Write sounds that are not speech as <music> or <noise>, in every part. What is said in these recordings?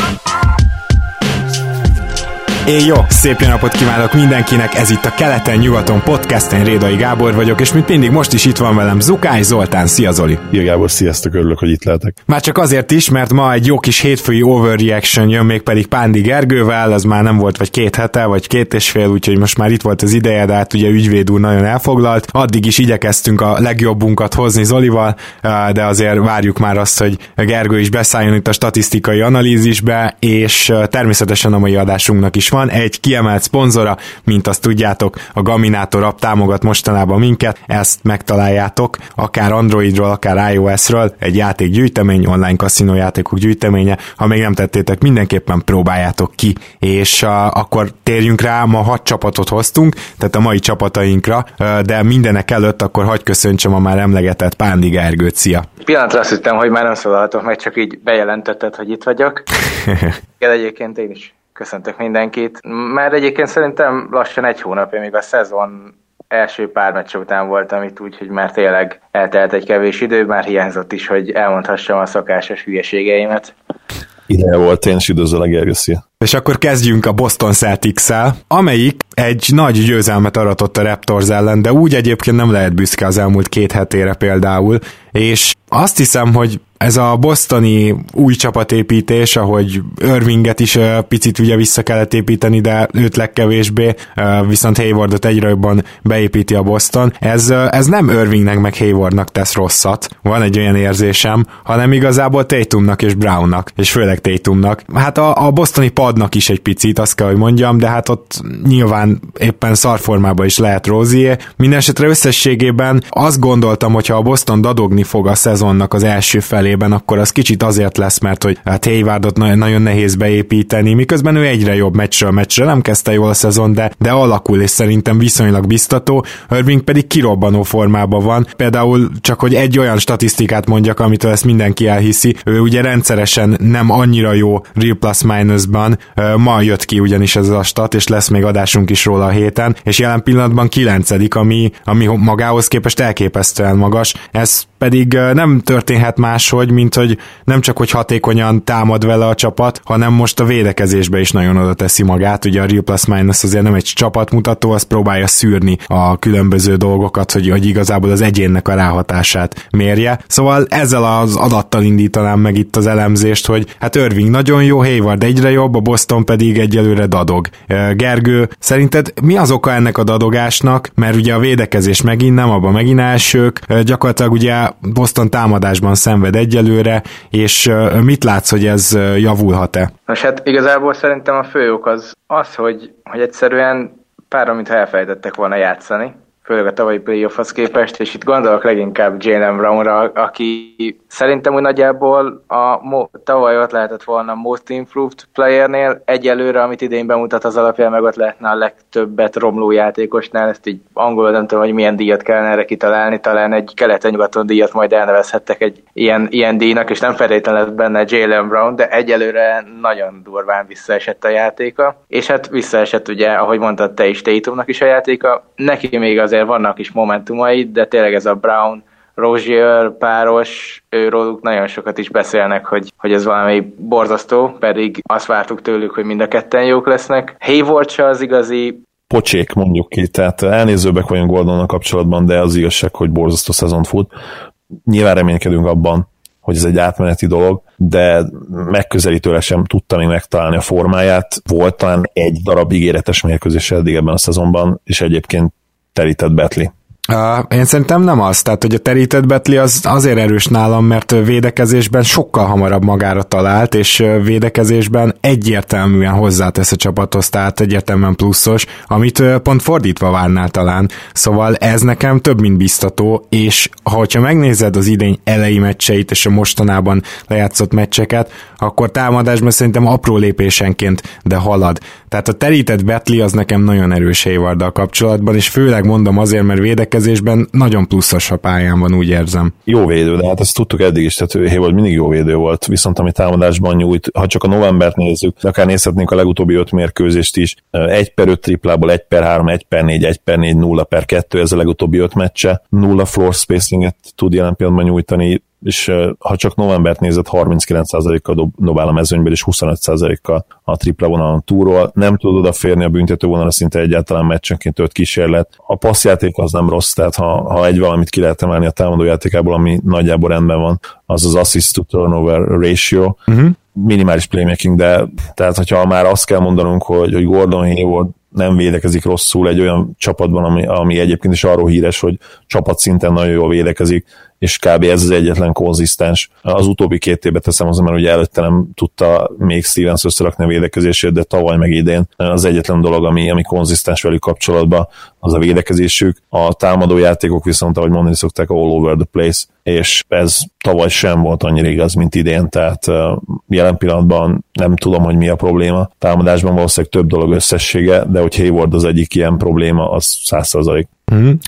Bye. Én jó, szép jó napot kívánok mindenkinek, ez itt a Keleten-nyugaton podcast, én Rédai Gábor vagyok, és mint mindig most is itt van velem Zukály Zoltán, szia Zoli! Szia Gábor, sziasztok, örülök, hogy itt lehetek. Már csak azért is, mert ma egy jó kis hétfői overreaction jön még pedig Pándi Gergővel, az már nem volt vagy két hete, vagy két és fél, úgyhogy most már itt volt az ideje, de hát ugye ügyvéd úr nagyon elfoglalt. Addig is igyekeztünk a legjobbunkat hozni Zolival, de azért várjuk már azt, hogy Gergő is beszálljon itt a statisztikai analízisbe, és természetesen a mai adásunknak is van egy kiemelt szponzora, mint azt tudjátok, a Gaminator app támogat mostanában minket, ezt megtaláljátok, akár Androidról, akár iOS-ről, egy játékgyűjtemény, online kaszinó játékok gyűjteménye, ha még nem tettétek, mindenképpen próbáljátok ki, és uh, akkor térjünk rá, ma hat csapatot hoztunk, tehát a mai csapatainkra, de mindenek előtt akkor hagy köszöntsem a már emlegetett Pándi Gergőt, szia! Pillanatra azt hittem, hogy már nem szólalhatok meg, csak így bejelentetted, hogy itt vagyok. <laughs> Igen, egyébként én is köszöntök mindenkit. Már egyébként szerintem lassan egy hónapja, még a szezon első pár meccs után voltam itt úgy, hogy már tényleg eltelt egy kevés idő, már hiányzott is, hogy elmondhassam a szokásos hülyeségeimet. Ideje volt, én is üdvözöllek, Gergő, És akkor kezdjünk a Boston celtics amelyik egy nagy győzelmet aratott a Raptors ellen, de úgy egyébként nem lehet büszke az elmúlt két hetére például, és azt hiszem, hogy ez a bostoni új csapatépítés, ahogy Irvinget is picit ugye vissza kellett építeni, de őt legkevésbé, viszont Haywardot egyre jobban beépíti a Boston. Ez, ez nem Irvingnek meg Haywardnak tesz rosszat, van egy olyan érzésem, hanem igazából Tatumnak és Brownnak, és főleg Tatumnak. Hát a, a bostoni padnak is egy picit, azt kell, hogy mondjam, de hát ott nyilván éppen szarformában is lehet Rozier. Mindenesetre összességében azt gondoltam, hogyha a Boston dadogni fog a szezonnak az első felé, felében, akkor az kicsit azért lesz, mert hogy hát Haywardot nagyon nehéz beépíteni, miközben ő egyre jobb meccsről meccsre, nem kezdte jól a szezon, de, de alakul, és szerintem viszonylag biztató, Irving pedig kirobbanó formában van. Például csak, hogy egy olyan statisztikát mondjak, amitől ezt mindenki elhiszi, ő ugye rendszeresen nem annyira jó real plus minusban, ma jött ki ugyanis ez a stat, és lesz még adásunk is róla a héten, és jelen pillanatban kilencedik, ami, ami magához képest elképesztően magas. Ez pedig nem történhet máshogy, mint hogy nem csak hogy hatékonyan támad vele a csapat, hanem most a védekezésbe is nagyon oda teszi magát. Ugye a Real Plus Minus azért nem egy csapatmutató, az próbálja szűrni a különböző dolgokat, hogy, hogy igazából az egyénnek a ráhatását mérje. Szóval ezzel az adattal indítanám meg itt az elemzést, hogy hát Irving nagyon jó, Hayward egyre jobb, a Boston pedig egyelőre dadog. Gergő, szerinted mi az oka ennek a dadogásnak? Mert ugye a védekezés megint nem, abban megint elsők, gyakorlatilag ugye Boston támadásban szenved egyelőre, és mit látsz, hogy ez javulhat-e? Nos hát igazából szerintem a fő ok az az, hogy, hogy egyszerűen pár, amit elfelejtettek volna játszani főleg a tavalyi playoffhoz képest, és itt gondolok leginkább Jalen Brownra, aki szerintem úgy nagyjából a mo- tavaly ott lehetett volna most improved playernél, egyelőre, amit idén bemutat az alapján, meg ott lehetne a legtöbbet romló játékosnál, ezt így angolul nem tudom, hogy milyen díjat kellene erre kitalálni, talán egy keleten-nyugaton díjat majd elnevezhettek egy ilyen, ilyen díjnak, és nem feltétlenül lett benne Jalen Brown, de egyelőre nagyon durván visszaesett a játéka, és hát visszaesett ugye, ahogy mondtad te is, Tatumnak is a játéka, neki még azért azért vannak is momentumai, de tényleg ez a Brown Rozier páros, őróluk nagyon sokat is beszélnek, hogy, hogy ez valami borzasztó, pedig azt vártuk tőlük, hogy mind a ketten jók lesznek. Hayward se az igazi pocsék mondjuk ki, tehát elnézőbbek vagyunk Gordonnal kapcsolatban, de az igazság, hogy borzasztó szezon fut. Nyilván reménykedünk abban, hogy ez egy átmeneti dolog, de megközelítőre sem tudta még megtalálni a formáját. Volt talán egy darab ígéretes mérkőzés eddig ebben a szezonban, és egyébként terített Betli. Uh, én szerintem nem az, tehát hogy a terített Betli az azért erős nálam, mert védekezésben sokkal hamarabb magára talált, és védekezésben egyértelműen hozzátesz a csapathoz, tehát egyértelműen pluszos, amit pont fordítva várnál talán. Szóval ez nekem több, mint biztató, és ha megnézed az idény elejé meccseit és a mostanában lejátszott meccseket, akkor támadásban szerintem apró lépésenként, de halad. Tehát a terített Betli az nekem nagyon erős Haywarddal kapcsolatban, és főleg mondom azért, mert védekezésben nagyon pluszos a pályán van, úgy érzem. Jó védő, de hát ezt tudtuk eddig is, tehát Hayward mindig jó védő volt, viszont ami támadásban nyújt, ha csak a novembert nézzük, akár nézhetnénk a legutóbbi öt mérkőzést is, 1 per 5 triplából 1 per 3, 1 per 4, 1 per 4, 0 per 2, ez a legutóbbi öt meccse, nulla floor spacinget tud jelen pillanatban nyújtani, és ha csak novembert nézett, 39%-kal dob, dobál a mezőnyből, és 25%-kal a tripla vonalon túról. Nem tud odaférni a büntető vonalra szinte egyáltalán meccsenként öt kísérlet. A passzjáték az nem rossz, tehát ha, ha egy valamit ki lehet emelni a támadó játékából, ami nagyjából rendben van, az az assist to turnover ratio. Uh-huh. Minimális playmaking, de tehát hogyha már azt kell mondanunk, hogy, hogy Gordon Hayward nem védekezik rosszul egy olyan csapatban, ami, ami egyébként is arról híres, hogy csapatszinten nagyon jól védekezik, és kb. ez az egyetlen konzisztens. Az utóbbi két évben teszem az, mert ugye előtte nem tudta még Stevens összerakni a védekezését, de tavaly meg idén az egyetlen dolog, ami, ami konzisztens velük kapcsolatban, az a védekezésük. A támadó játékok viszont, ahogy mondani szokták, all over the place, és ez tavaly sem volt annyira igaz, mint idén, tehát jelen pillanatban nem tudom, hogy mi a probléma. Támadásban valószínűleg több dolog összessége, de hogy Hayward az egyik ilyen probléma, az százszerzalék. Hmm.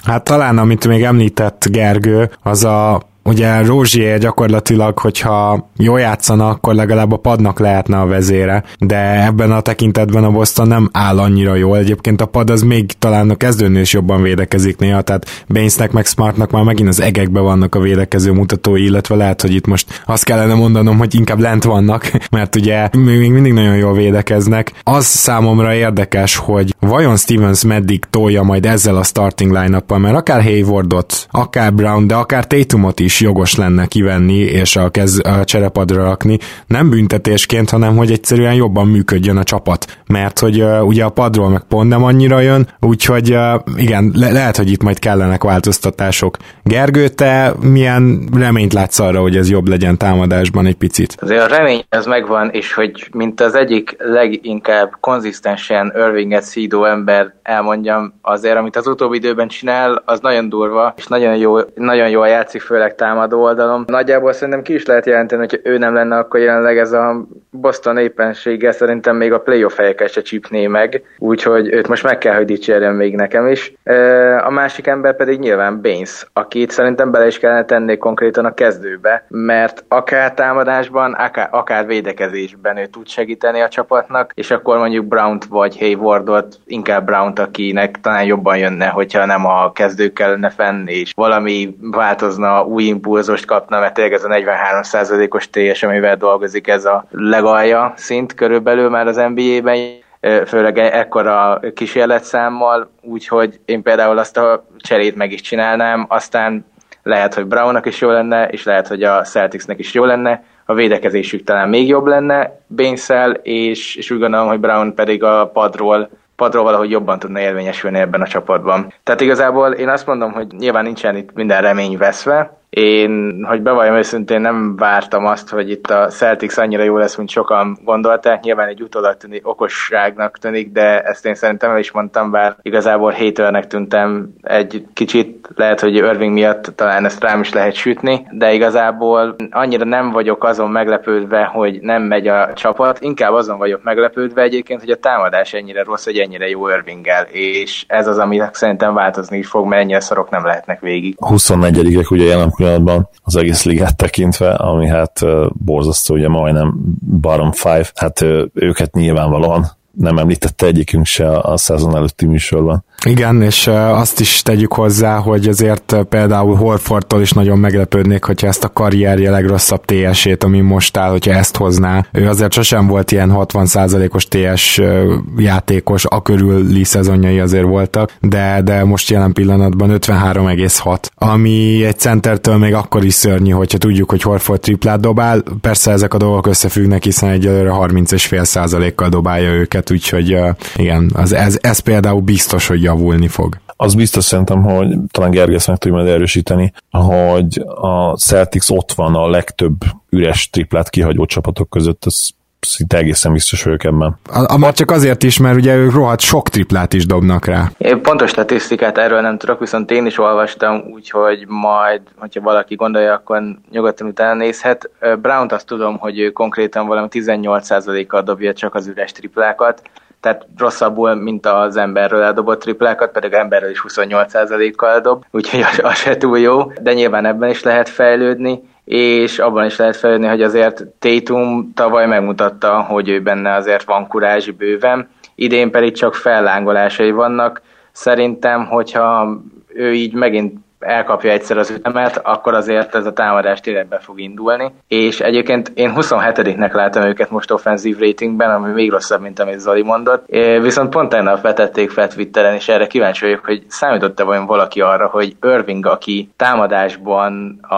Hát talán, amit még említett Gergő, az a ugye Rózsié gyakorlatilag, hogyha jól játszana, akkor legalább a padnak lehetne a vezére, de ebben a tekintetben a Boston nem áll annyira jól. Egyébként a pad az még talán a kezdőnél is jobban védekezik néha, tehát Bainesnek meg Smartnak már megint az egekbe vannak a védekező mutatói, illetve lehet, hogy itt most azt kellene mondanom, hogy inkább lent vannak, <laughs> mert ugye még mindig nagyon jól védekeznek. Az számomra érdekes, hogy vajon Stevens meddig tolja majd ezzel a starting line mert akár Haywardot, akár Brown, de akár Tatumot is is jogos lenne kivenni és a, kez, a cserepadra rakni, nem büntetésként, hanem hogy egyszerűen jobban működjön a csapat. Mert hogy uh, ugye a padról meg pont nem annyira jön, úgyhogy uh, igen, le- lehet, hogy itt majd kellenek változtatások. Gergő, te milyen reményt látsz arra, hogy ez jobb legyen támadásban egy picit? Azért a remény az megvan, és hogy mint az egyik leginkább konzisztensen Irvinget szídó ember elmondjam, azért, amit az utóbbi időben csinál, az nagyon durva, és nagyon jó, nagyon jól játszik, főleg támadó oldalon. Nagyjából szerintem ki is lehet jelenteni, hogy ő nem lenne, akkor jelenleg ez a Boston éppensége szerintem még a playoff helyeket se csípné meg, úgyhogy őt most meg kell, hogy dicsérjen még nekem is. A másik ember pedig nyilván Baines, akit szerintem bele is kellene tenni konkrétan a kezdőbe, mert akár támadásban, akár, akár védekezésben ő tud segíteni a csapatnak, és akkor mondjuk Brown-t vagy Haywardot, inkább Brown-t, akinek talán jobban jönne, hogyha nem a kezdők kellene fenni, és valami változna új impulzust kapna, mert tényleg ez a 43%-os TS, amivel dolgozik ez a legalja szint körülbelül már az NBA-ben, főleg ekkora kísérletszámmal, úgyhogy én például azt a cserét meg is csinálnám, aztán lehet, hogy Brownnak is jó lenne, és lehet, hogy a Celticsnek is jó lenne, a védekezésük talán még jobb lenne Bainsel, és, és úgy gondolom, hogy Brown pedig a padról padról valahogy jobban tudna érvényesülni ebben a csapatban. Tehát igazából én azt mondom, hogy nyilván nincsen itt minden remény veszve, én, hogy bevalljam őszintén, nem vártam azt, hogy itt a Celtics annyira jó lesz, mint sokan gondolták. Nyilván egy utólag tűnik, okosságnak tűnik, de ezt én szerintem el is mondtam, bár igazából haternek tűntem egy kicsit, lehet, hogy Irving miatt talán ezt rám is lehet sütni, de igazából annyira nem vagyok azon meglepődve, hogy nem megy a csapat, inkább azon vagyok meglepődve egyébként, hogy a támadás ennyire rossz, hogy ennyire jó Irvinggel, és ez az, ami szerintem változni is fog, mert ennyire szorok nem lehetnek végig. 24 ugye jelen pillanatban az egész ligát tekintve, ami hát borzasztó, ugye majdnem bottom five, hát őket nyilvánvalóan nem említette egyikünk se a szezon előtti műsorban. Igen, és azt is tegyük hozzá, hogy azért például Horfordtól is nagyon meglepődnék, hogyha ezt a karrierje legrosszabb TS-ét, ami most áll, hogyha ezt hozná. Ő azért sosem volt ilyen 60%-os TS játékos, a körüli szezonjai azért voltak, de, de most jelen pillanatban 53,6, ami egy centertől még akkor is szörnyű, hogyha tudjuk, hogy Horford triplát dobál. Persze ezek a dolgok összefüggnek, hiszen egyelőre 30,5%-kal dobálja őket, úgyhogy igen, az, ez, ez például biztos, hogy javulni fog. Az biztos szerintem, hogy talán Gergesz meg tudja majd erősíteni, hogy a Celtics ott van a legtöbb üres triplát kihagyó csapatok között, ez szinte egészen biztos vagyok ebben. A, a, már csak azért is, mert ugye ők rohadt sok triplát is dobnak rá. Én pontos statisztikát erről nem tudok, viszont én is olvastam, úgyhogy majd, hogyha valaki gondolja, akkor nyugodtan utána nézhet. brown azt tudom, hogy ő konkrétan valami 18%-kal dobja csak az üres triplákat, tehát rosszabbul, mint az emberről eldobott triplákat, pedig emberről is 28%-kal dob, úgyhogy az, az se túl jó, de nyilván ebben is lehet fejlődni és abban is lehet fejlődni, hogy azért Tatum tavaly megmutatta, hogy ő benne azért van kurázsi bőven, idén pedig csak fellángolásai vannak. Szerintem, hogyha ő így megint elkapja egyszer az ütemet, akkor azért ez a támadás tényleg be fog indulni. És egyébként én 27-nek látom őket most offenzív ratingben, ami még rosszabb, mint amit Zoli mondott. Viszont pont tegnap vetették fel Twitteren, és erre kíváncsi vagyok, hogy számított-e vajon valaki arra, hogy Irving, aki támadásban a,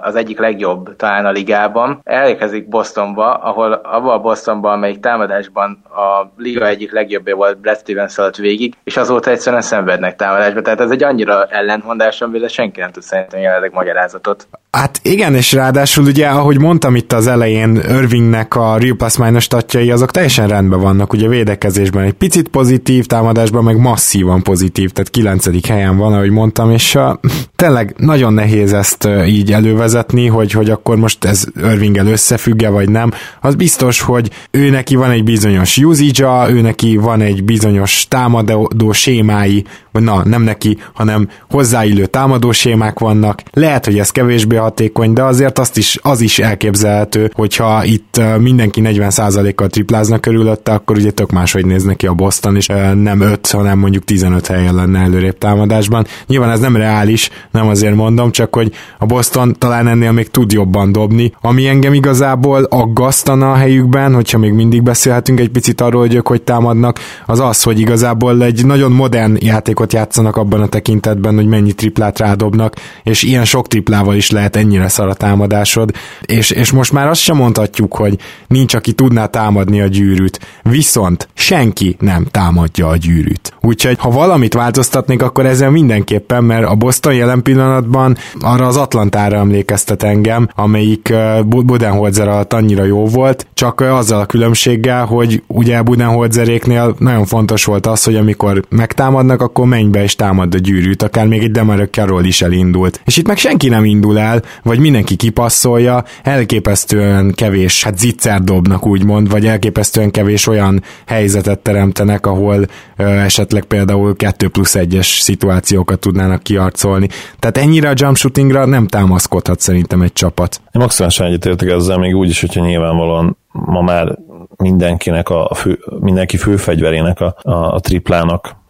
az egyik legjobb talán a ligában, elérkezik Bostonba, ahol abban a Bostonban, amelyik támadásban a liga egyik legjobbja volt Brad Stevens alatt végig, és azóta egyszerűen szenvednek támadásba. Tehát ez egy annyira ellentmondás, amivel de senki nem tud szerintem jelenleg magyarázatot. Hát igen, és ráadásul ugye, ahogy mondtam itt az elején, Irvingnek a Real Plus Minus statjai, azok teljesen rendben vannak, ugye védekezésben egy picit pozitív, támadásban meg masszívan pozitív, tehát kilencedik helyen van, ahogy mondtam, és a, tényleg nagyon nehéz ezt így elővezetni, hogy, hogy akkor most ez Irvinggel összefügge, vagy nem. Az biztos, hogy ő neki van egy bizonyos usage ő neki van egy bizonyos támadó sémái, vagy na, nem neki, hanem hozzáillő támadó sémák vannak. Lehet, hogy ez kevésbé hatékony, de azért azt is, az is elképzelhető, hogyha itt mindenki 40%-kal triplázna körülötte, akkor ugye tök máshogy néz neki a Boston, és nem 5, hanem mondjuk 15 helyen lenne előrébb támadásban. Nyilván ez nem reális, nem azért mondom, csak hogy a Boston talán ennél még tud jobban dobni. Ami engem igazából aggasztana a helyükben, hogyha még mindig beszélhetünk egy picit arról, hogy ők hogy támadnak, az az, hogy igazából egy nagyon modern játékot játszanak abban a tekintetben, hogy mennyi triplát rádobnak, és ilyen sok triplával is lehet ennyire szar a támadásod, és, és most már azt sem mondhatjuk, hogy nincs, aki tudná támadni a gyűrűt, viszont senki nem támadja a gyűrűt. Úgyhogy ha valamit változtatnék, akkor ezzel mindenképpen, mert a Boston jelen pillanatban arra az Atlantára emlékeztet engem, amelyik Budenholzer alatt annyira jó volt, csak azzal a különbséggel, hogy ugye Budenholzeréknél nagyon fontos volt az, hogy amikor megtámadnak, akkor menj be és támad a gyűrűt, akár még egy Demarek Carroll is elindult. És itt meg senki nem indul el, vagy mindenki kipasszolja, elképesztően kevés, hát zicser dobnak úgymond, vagy elképesztően kevés olyan helyzetet teremtenek, ahol ö, esetleg például 2 plusz 1-es szituációkat tudnának kiarcolni. Tehát ennyire a jump shootingra nem támaszkodhat szerintem egy csapat. Én maximálisan egyetértek ezzel, még úgy is, hogyha nyilvánvalóan ma már mindenkinek a fő, mindenki főfegyverének a, a, a triplának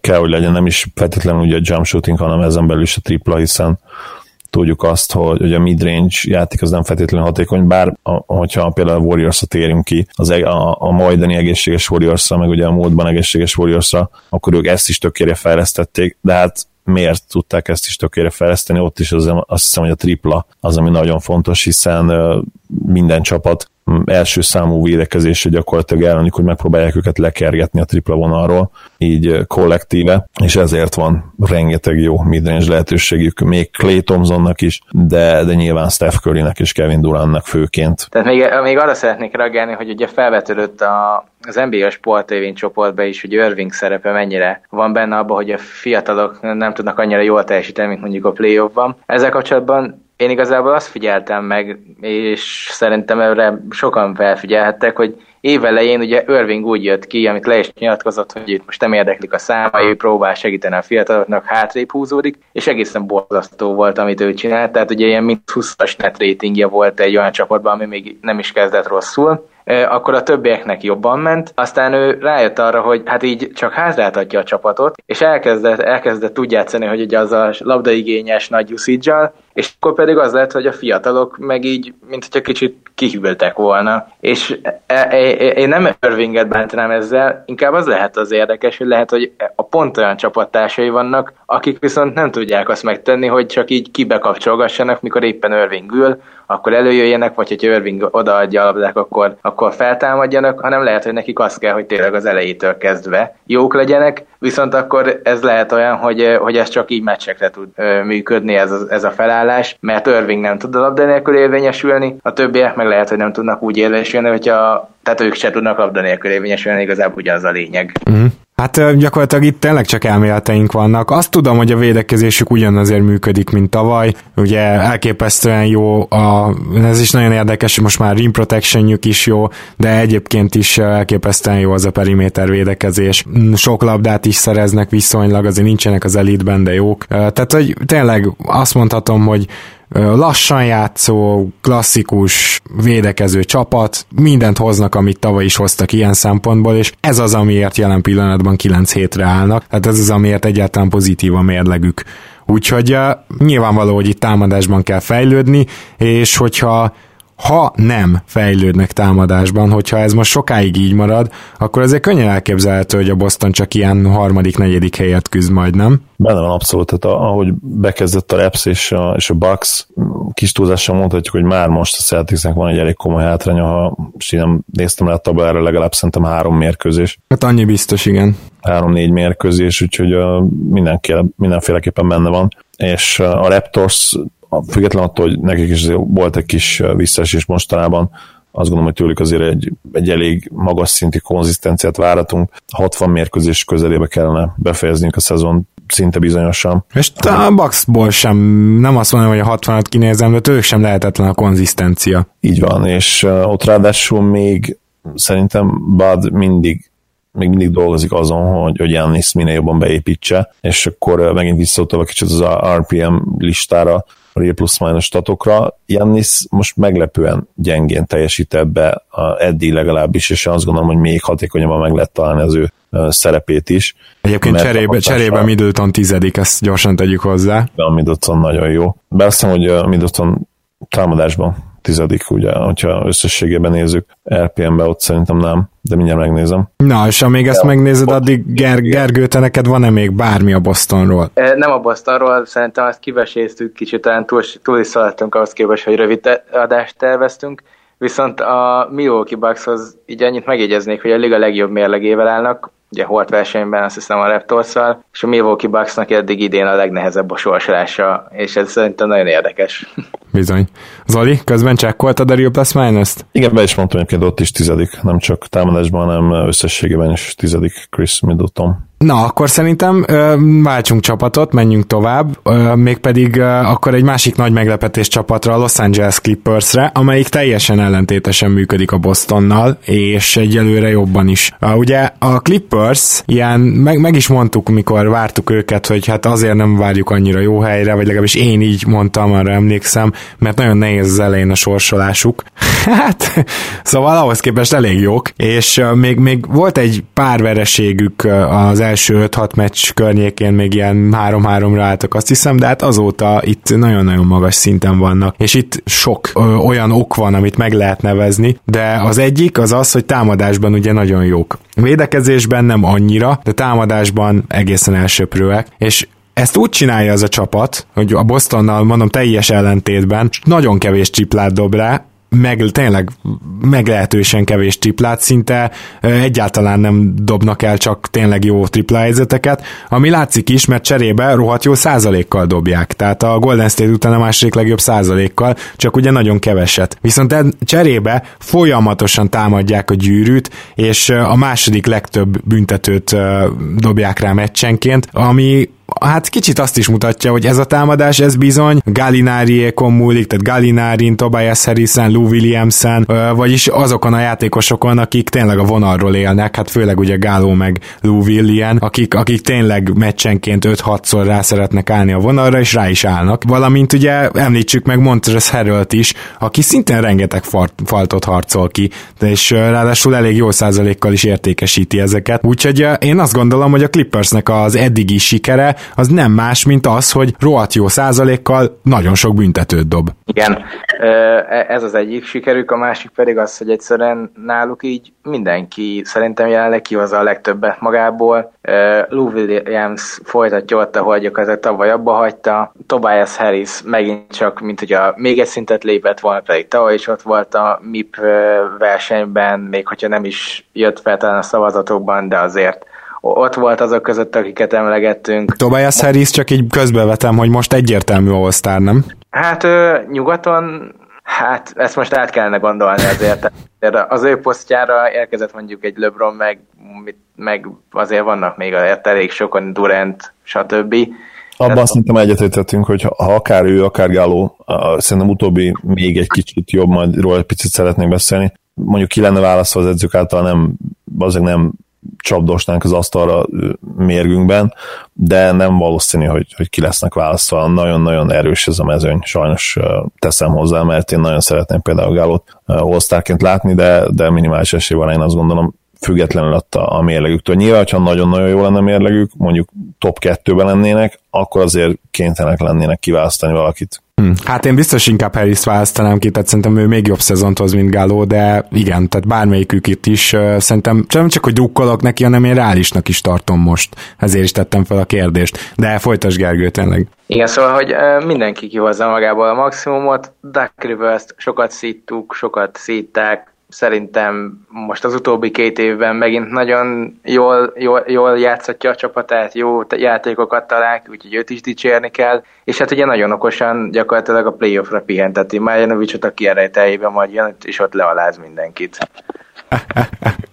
kell, hogy legyen. Nem is feltétlenül ugye a jump shooting, hanem ezen belül is a tripla, hiszen tudjuk azt, hogy, hogy a midrange játék az nem feltétlenül hatékony, bár a, hogyha például a Warriors-ra térünk ki, az, e, a, a majdani egészséges warriors meg ugye a módban egészséges warriors akkor ők ezt is tökére fejlesztették, de hát miért tudták ezt is tökére fejleszteni, ott is az, azt hiszem, hogy a tripla az, ami nagyon fontos, hiszen minden csapat első számú védekezésre gyakorlatilag ellenik, hogy megpróbálják őket lekergetni a tripla vonalról, így kollektíve, és ezért van rengeteg jó midrange lehetőségük, még Clay Thompsonnak is, de, de nyilván Steph Currynek és Kevin Durantnak főként. Tehát még, még arra szeretnék reagálni, hogy ugye felvetődött a, az NBA Sport TV csoportban is, hogy Irving szerepe mennyire van benne abban, hogy a fiatalok nem tudnak annyira jól teljesíteni, mint mondjuk a playoffban. Ezzel kapcsolatban én igazából azt figyeltem meg, és szerintem erre sokan felfigyelhettek, hogy évelején ugye Irving úgy jött ki, amit le is nyilatkozott, hogy itt most nem érdeklik a számai, próbál segíteni a fiataloknak, hátrébb húzódik, és egészen borzasztó volt, amit ő csinált, tehát ugye ilyen mint 20-as net ratingje volt egy olyan csapatban, ami még nem is kezdett rosszul, akkor a többieknek jobban ment, aztán ő rájött arra, hogy hát így csak házláthatja a csapatot, és elkezdett, elkezdett úgy játszani, hogy ugye az a labdaigényes nagy usage és akkor pedig az lett, hogy a fiatalok meg így, mint hogyha kicsit kihűltek volna. És e, e, e, én nem Irvinget bántanám ezzel, inkább az lehet az érdekes, hogy lehet, hogy a pont olyan csapattársai vannak, akik viszont nem tudják azt megtenni, hogy csak így kibekapcsolgassanak, mikor éppen Irving ül, akkor előjöjjenek, vagy hogy Irving odaadja a labdák, akkor, akkor feltámadjanak, hanem lehet, hogy nekik az kell, hogy tényleg az elejétől kezdve jók legyenek, viszont akkor ez lehet olyan, hogy, hogy ez csak így meccsekre tud működni ez a, ez a felállás, mert Irving nem tud a labda nélkül érvényesülni, a többiek meg lehet, hogy nem tudnak úgy érvényesülni, hogyha tehát ők se tudnak labda nélkül érvényesülni, igazából ugyanaz a lényeg. Uh-huh. Hát gyakorlatilag itt tényleg csak elméleteink vannak. Azt tudom, hogy a védekezésük ugyanazért működik, mint tavaly. Ugye elképesztően jó, a, ez is nagyon érdekes, most már rim protectionjük is jó, de egyébként is elképesztően jó az a periméter védekezés. Sok labdát is szereznek viszonylag, azért nincsenek az elitben, de jók. Tehát, hogy tényleg azt mondhatom, hogy lassan játszó, klasszikus, védekező csapat, mindent hoznak, amit tavaly is hoztak ilyen szempontból, és ez az, amiért jelen pillanatban 9 hétre állnak, tehát ez az, amiért egyáltalán pozitív a mérlegük. Úgyhogy nyilvánvaló, hogy itt támadásban kell fejlődni, és hogyha ha nem fejlődnek támadásban, hogyha ez most sokáig így marad, akkor azért könnyen elképzelhető, hogy a Boston csak ilyen harmadik, negyedik helyet küzd majd, nem? Benne van abszolút, tehát ahogy bekezdett a Reps és a, és a Bucks, kis túlzással mondhatjuk, hogy már most a Celticsnek van egy elég komoly hátránya, ha és én nem néztem le a tablára, legalább szerintem három mérkőzés. Hát annyi biztos, igen. Három-négy mérkőzés, úgyhogy mindenki, mindenféleképpen benne van. És a Raptors független attól, hogy nekik is volt egy kis visszaesés mostanában, azt gondolom, hogy tőlük azért egy, egy elég magas szintű konzisztenciát váratunk. 60 mérkőzés közelébe kellene befejezniük a szezon szinte bizonyosan. És a Bucksból sem, nem azt mondom, hogy a 60-at kinézem, de tőlük sem lehetetlen a konzisztencia. Így van, és ott ráadásul még szerintem Bud mindig még mindig dolgozik azon, hogy, hogy Jannis minél jobban beépítse, és akkor megint visszautalva kicsit az RPM listára, real plus-minus statokra. Jannis most meglepően gyengén teljesít ebbe a eddig legalábbis, és azt gondolom, hogy még hatékonyabban meg lehet találni az ő szerepét is. Egyébként cserébe, cserébe Middleton tizedik, ezt gyorsan tegyük hozzá. De a Middleton nagyon jó. Be azt hiszem, hogy Middleton támadásban tizedik, ugye, hogyha összességében nézzük. RPM-be ott szerintem nem, de mindjárt megnézem. Na, és amíg ezt megnézed, addig Ger- Gergő, te neked van-e még bármi a Bostonról? Nem a Bostonról, szerintem azt kiveséztük kicsit, talán túl, túl is szaladtunk ahhoz képest, hogy rövid adást terveztünk. Viszont a Milwaukee Buckshoz így annyit megjegyeznék, hogy a liga legjobb mérlegével állnak, ugye Holt versenyben azt hiszem a raptors és a Milwaukee Bucksnak eddig idén a legnehezebb a sorsolása, és ez szerintem nagyon érdekes. <laughs> Bizony. Zoli, közben csekkoltad a Real Plus minus -t? Igen, be is mondtam, hogy ott is tizedik, nem csak támadásban, hanem összességében is tizedik Chris Middleton. Na, akkor szerintem ö, váltsunk csapatot, menjünk tovább, ö, mégpedig ö, akkor egy másik nagy meglepetés csapatra, a Los Angeles Clippersre, amelyik teljesen ellentétesen működik a Bostonnal, és egyelőre jobban is. Uh, ugye a Clippers, ilyen, meg, meg is mondtuk, mikor vártuk őket, hogy hát azért nem várjuk annyira jó helyre, vagy legalábbis én így mondtam, arra emlékszem, mert nagyon nehéz az elején a sorsolásuk. <laughs> hát, szóval ahhoz képest elég jók, és uh, még, még volt egy pár vereségük az első 5-6 meccs környékén még ilyen 3-3-ra álltak, azt hiszem, de hát azóta itt nagyon-nagyon magas szinten vannak, és itt sok ö, olyan ok van, amit meg lehet nevezni, de az egyik az az, hogy támadásban ugye nagyon jók. Védekezésben nem annyira, de támadásban egészen elsöprőek, és ezt úgy csinálja az a csapat, hogy a Bostonnal mondom teljes ellentétben nagyon kevés csiplát dob rá, meg tényleg meglehetősen kevés triplát, szinte egyáltalán nem dobnak el csak tényleg jó tripla helyzeteket, ami látszik is, mert cserébe rohadt jó százalékkal dobják, tehát a Golden State után a második legjobb százalékkal, csak ugye nagyon keveset. Viszont cserébe folyamatosan támadják a gyűrűt, és a második legtöbb büntetőt dobják rá meccsenként, ami hát kicsit azt is mutatja, hogy ez a támadás, ez bizony Gallinari-ékon múlik, tehát Gallinari, Tobias Harrison, Lou Williamson, vagyis azokon a játékosokon, akik tényleg a vonalról élnek, hát főleg ugye Gáló meg Lou William, akik, akik tényleg meccsenként 5-6-szor rá szeretnek állni a vonalra, és rá is állnak. Valamint ugye említsük meg Montres Herölt is, aki szintén rengeteg faltot harcol ki, és ráadásul elég jó százalékkal is értékesíti ezeket. Úgyhogy én azt gondolom, hogy a Clippersnek az eddigi sikere az nem más, mint az, hogy rohadt jó százalékkal nagyon sok büntetőt dob. Igen, e, ez az egyik sikerük, a másik pedig az, hogy egyszerűen náluk így mindenki szerintem jelenleg kihozza a legtöbbet magából. Lou Williams folytatja ott, ahogy a tavaly abba hagyta. Tobias Harris megint csak, mint hogy a még egy szintet lépett volna, pedig tavaly is ott volt a MIP versenyben, még hogyha nem is jött fel talán a szavazatokban, de azért ott volt azok között, akiket emlegettünk. Tobias Harris csak így közbevetem, hogy most egyértelmű all nem? Hát nyugaton Hát ezt most át kellene gondolni azért. Az ő posztjára érkezett mondjuk egy LeBron, meg, meg azért vannak még azért elég sokan, Durant, stb. Abban Tehát, szerintem egyetértettünk, hogy ha akár ő, akár Gáló, szerintem utóbbi még egy kicsit jobb, majd róla egy picit szeretnék beszélni. Mondjuk ki lenne válaszol az edzők által nem, azért nem csapdosnánk az asztalra mérgünkben, de nem valószínű, hogy, hogy ki lesznek választva. Nagyon-nagyon erős ez a mezőny, sajnos teszem hozzá, mert én nagyon szeretném például Gálót all látni, de, de minimális esély van, én azt gondolom, függetlenül a, a mérlegüktől. Nyilván, ha nagyon-nagyon jó lenne a mérlegük, mondjuk top 2-ben lennének, akkor azért kénytelenek lennének kiválasztani valakit. Hm. Hát én biztos inkább Harris választanám ki, tehát szerintem ő még jobb szezont hoz, mint Gáló, de igen, tehát bármelyikük itt is szerintem nem csak, hogy drukkolok neki, hanem én reálisnak is tartom most. Ezért is tettem fel a kérdést. De folytas Gergő, tényleg. Igen, szóval, hogy mindenki kihozza magából a maximumot. Duck Rivers-t sokat szíttuk, sokat szítták, szerintem most az utóbbi két évben megint nagyon jól, jól, jól játszhatja a csapatát, jó játékokat talál, úgyhogy őt is dicsérni kell, és hát ugye nagyon okosan gyakorlatilag a playoffra pihenteti Marjanovicsot a kiállítájében majd jön, és ott lealáz mindenkit. <laughs>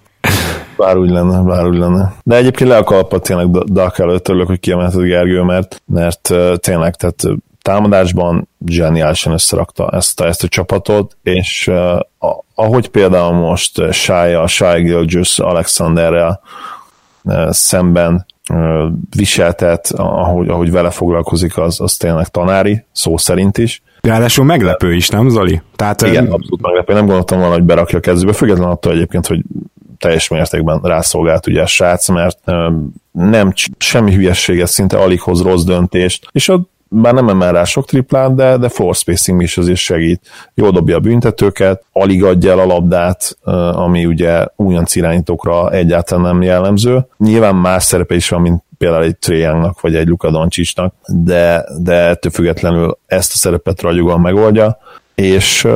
Bár úgy lenne, bár úgy lenne. De egyébként le a kalpat tényleg Dak előtt, örülök, hogy kiemelted Gergő, mert, mert tényleg, tehát támadásban zseniálisan összerakta ezt a, ezt a csapatot, és uh, ahogy például most Shai, Shai Gilgis Alexanderrel uh, szemben uh, viseltet, ahogy, ahogy vele foglalkozik, az, az tényleg tanári, szó szerint is. Ráadásul meglepő is, nem Zoli? Tehát, Igen, ön... abszolút meglepő. Nem gondoltam volna, hogy berakja a kezdőbe, függetlenül attól egyébként, hogy teljes mértékben rászolgált ugye a srác, mert nem semmi hülyességet, szinte alig hoz rossz döntést, és a bár nem emel rá sok triplát, de, de floor spacing is azért segít. Jól dobja a büntetőket, alig adja el a labdát, ami ugye újonc irányítókra egyáltalán nem jellemző. Nyilván más szerepe is van, mint például egy Trae vagy egy Luka Doncsicsnak, de, de ettől függetlenül ezt a szerepet ragyogóan megoldja, és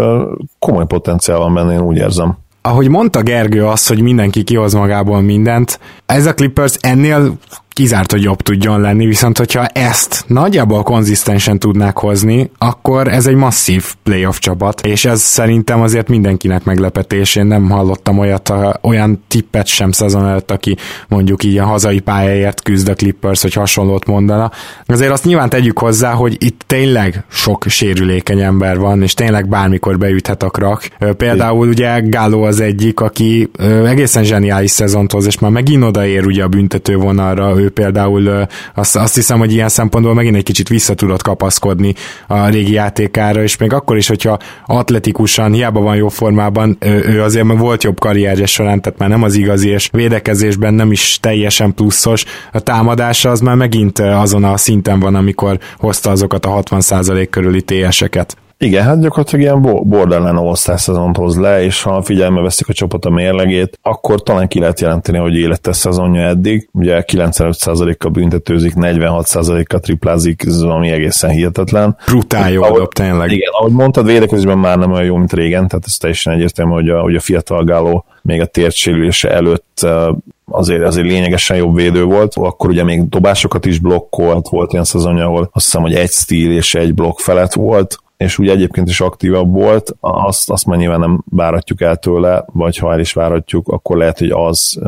komoly potenciál van benne, én úgy érzem ahogy mondta Gergő azt, hogy mindenki kihoz magából mindent, ez a Clippers ennél kizárt, hogy jobb tudjon lenni, viszont hogyha ezt nagyjából konzisztensen tudnák hozni, akkor ez egy masszív playoff csapat, és ez szerintem azért mindenkinek meglepetés. Én nem hallottam olyat, olyan tippet sem szezon előtt, aki mondjuk így a hazai pályáért küzd a Clippers, hogy hasonlót mondana. Azért azt nyilván tegyük hozzá, hogy itt tényleg sok sérülékeny ember van, és tényleg bármikor beüthet a krak. Például ugye Gáló az egyik, aki egészen zseniális szezont hoz, és már megint odaér ugye a büntető vonalra, ő például azt, azt hiszem, hogy ilyen szempontból megint egy kicsit vissza tudott kapaszkodni a régi játékára, és még akkor is, hogyha atletikusan, hiába van jó formában, ő azért meg volt jobb karrierje során, tehát már nem az igazi, és védekezésben nem is teljesen pluszos. A támadása az már megint azon a szinten van, amikor hozta azokat a 60% körüli TS-eket. Igen, hát gyakorlatilag ilyen borderline all szezont hoz le, és ha figyelme veszik a csapat a mérlegét, akkor talán ki lehet jelenteni, hogy életes szezonja eddig. Ugye 95%-kal büntetőzik, 46%-kal triplázik, ez valami egészen hihetetlen. Brutál jó ahogy, tényleg. Igen, ahogy mondtad, védekezésben már nem olyan jó, mint régen, tehát ez teljesen egyértelmű, hogy a, hogy a fiatal Gáló még a térdsérülése előtt azért, azért lényegesen jobb védő volt, akkor ugye még dobásokat is blokkolt, volt ilyen szezonja, ahol azt hiszem, hogy egy stíl és egy blokk felett volt, és ugye egyébként is aktívabb volt, azt, azt már nyilván nem váratjuk el tőle, vagy ha el is váratjuk, akkor lehet, hogy az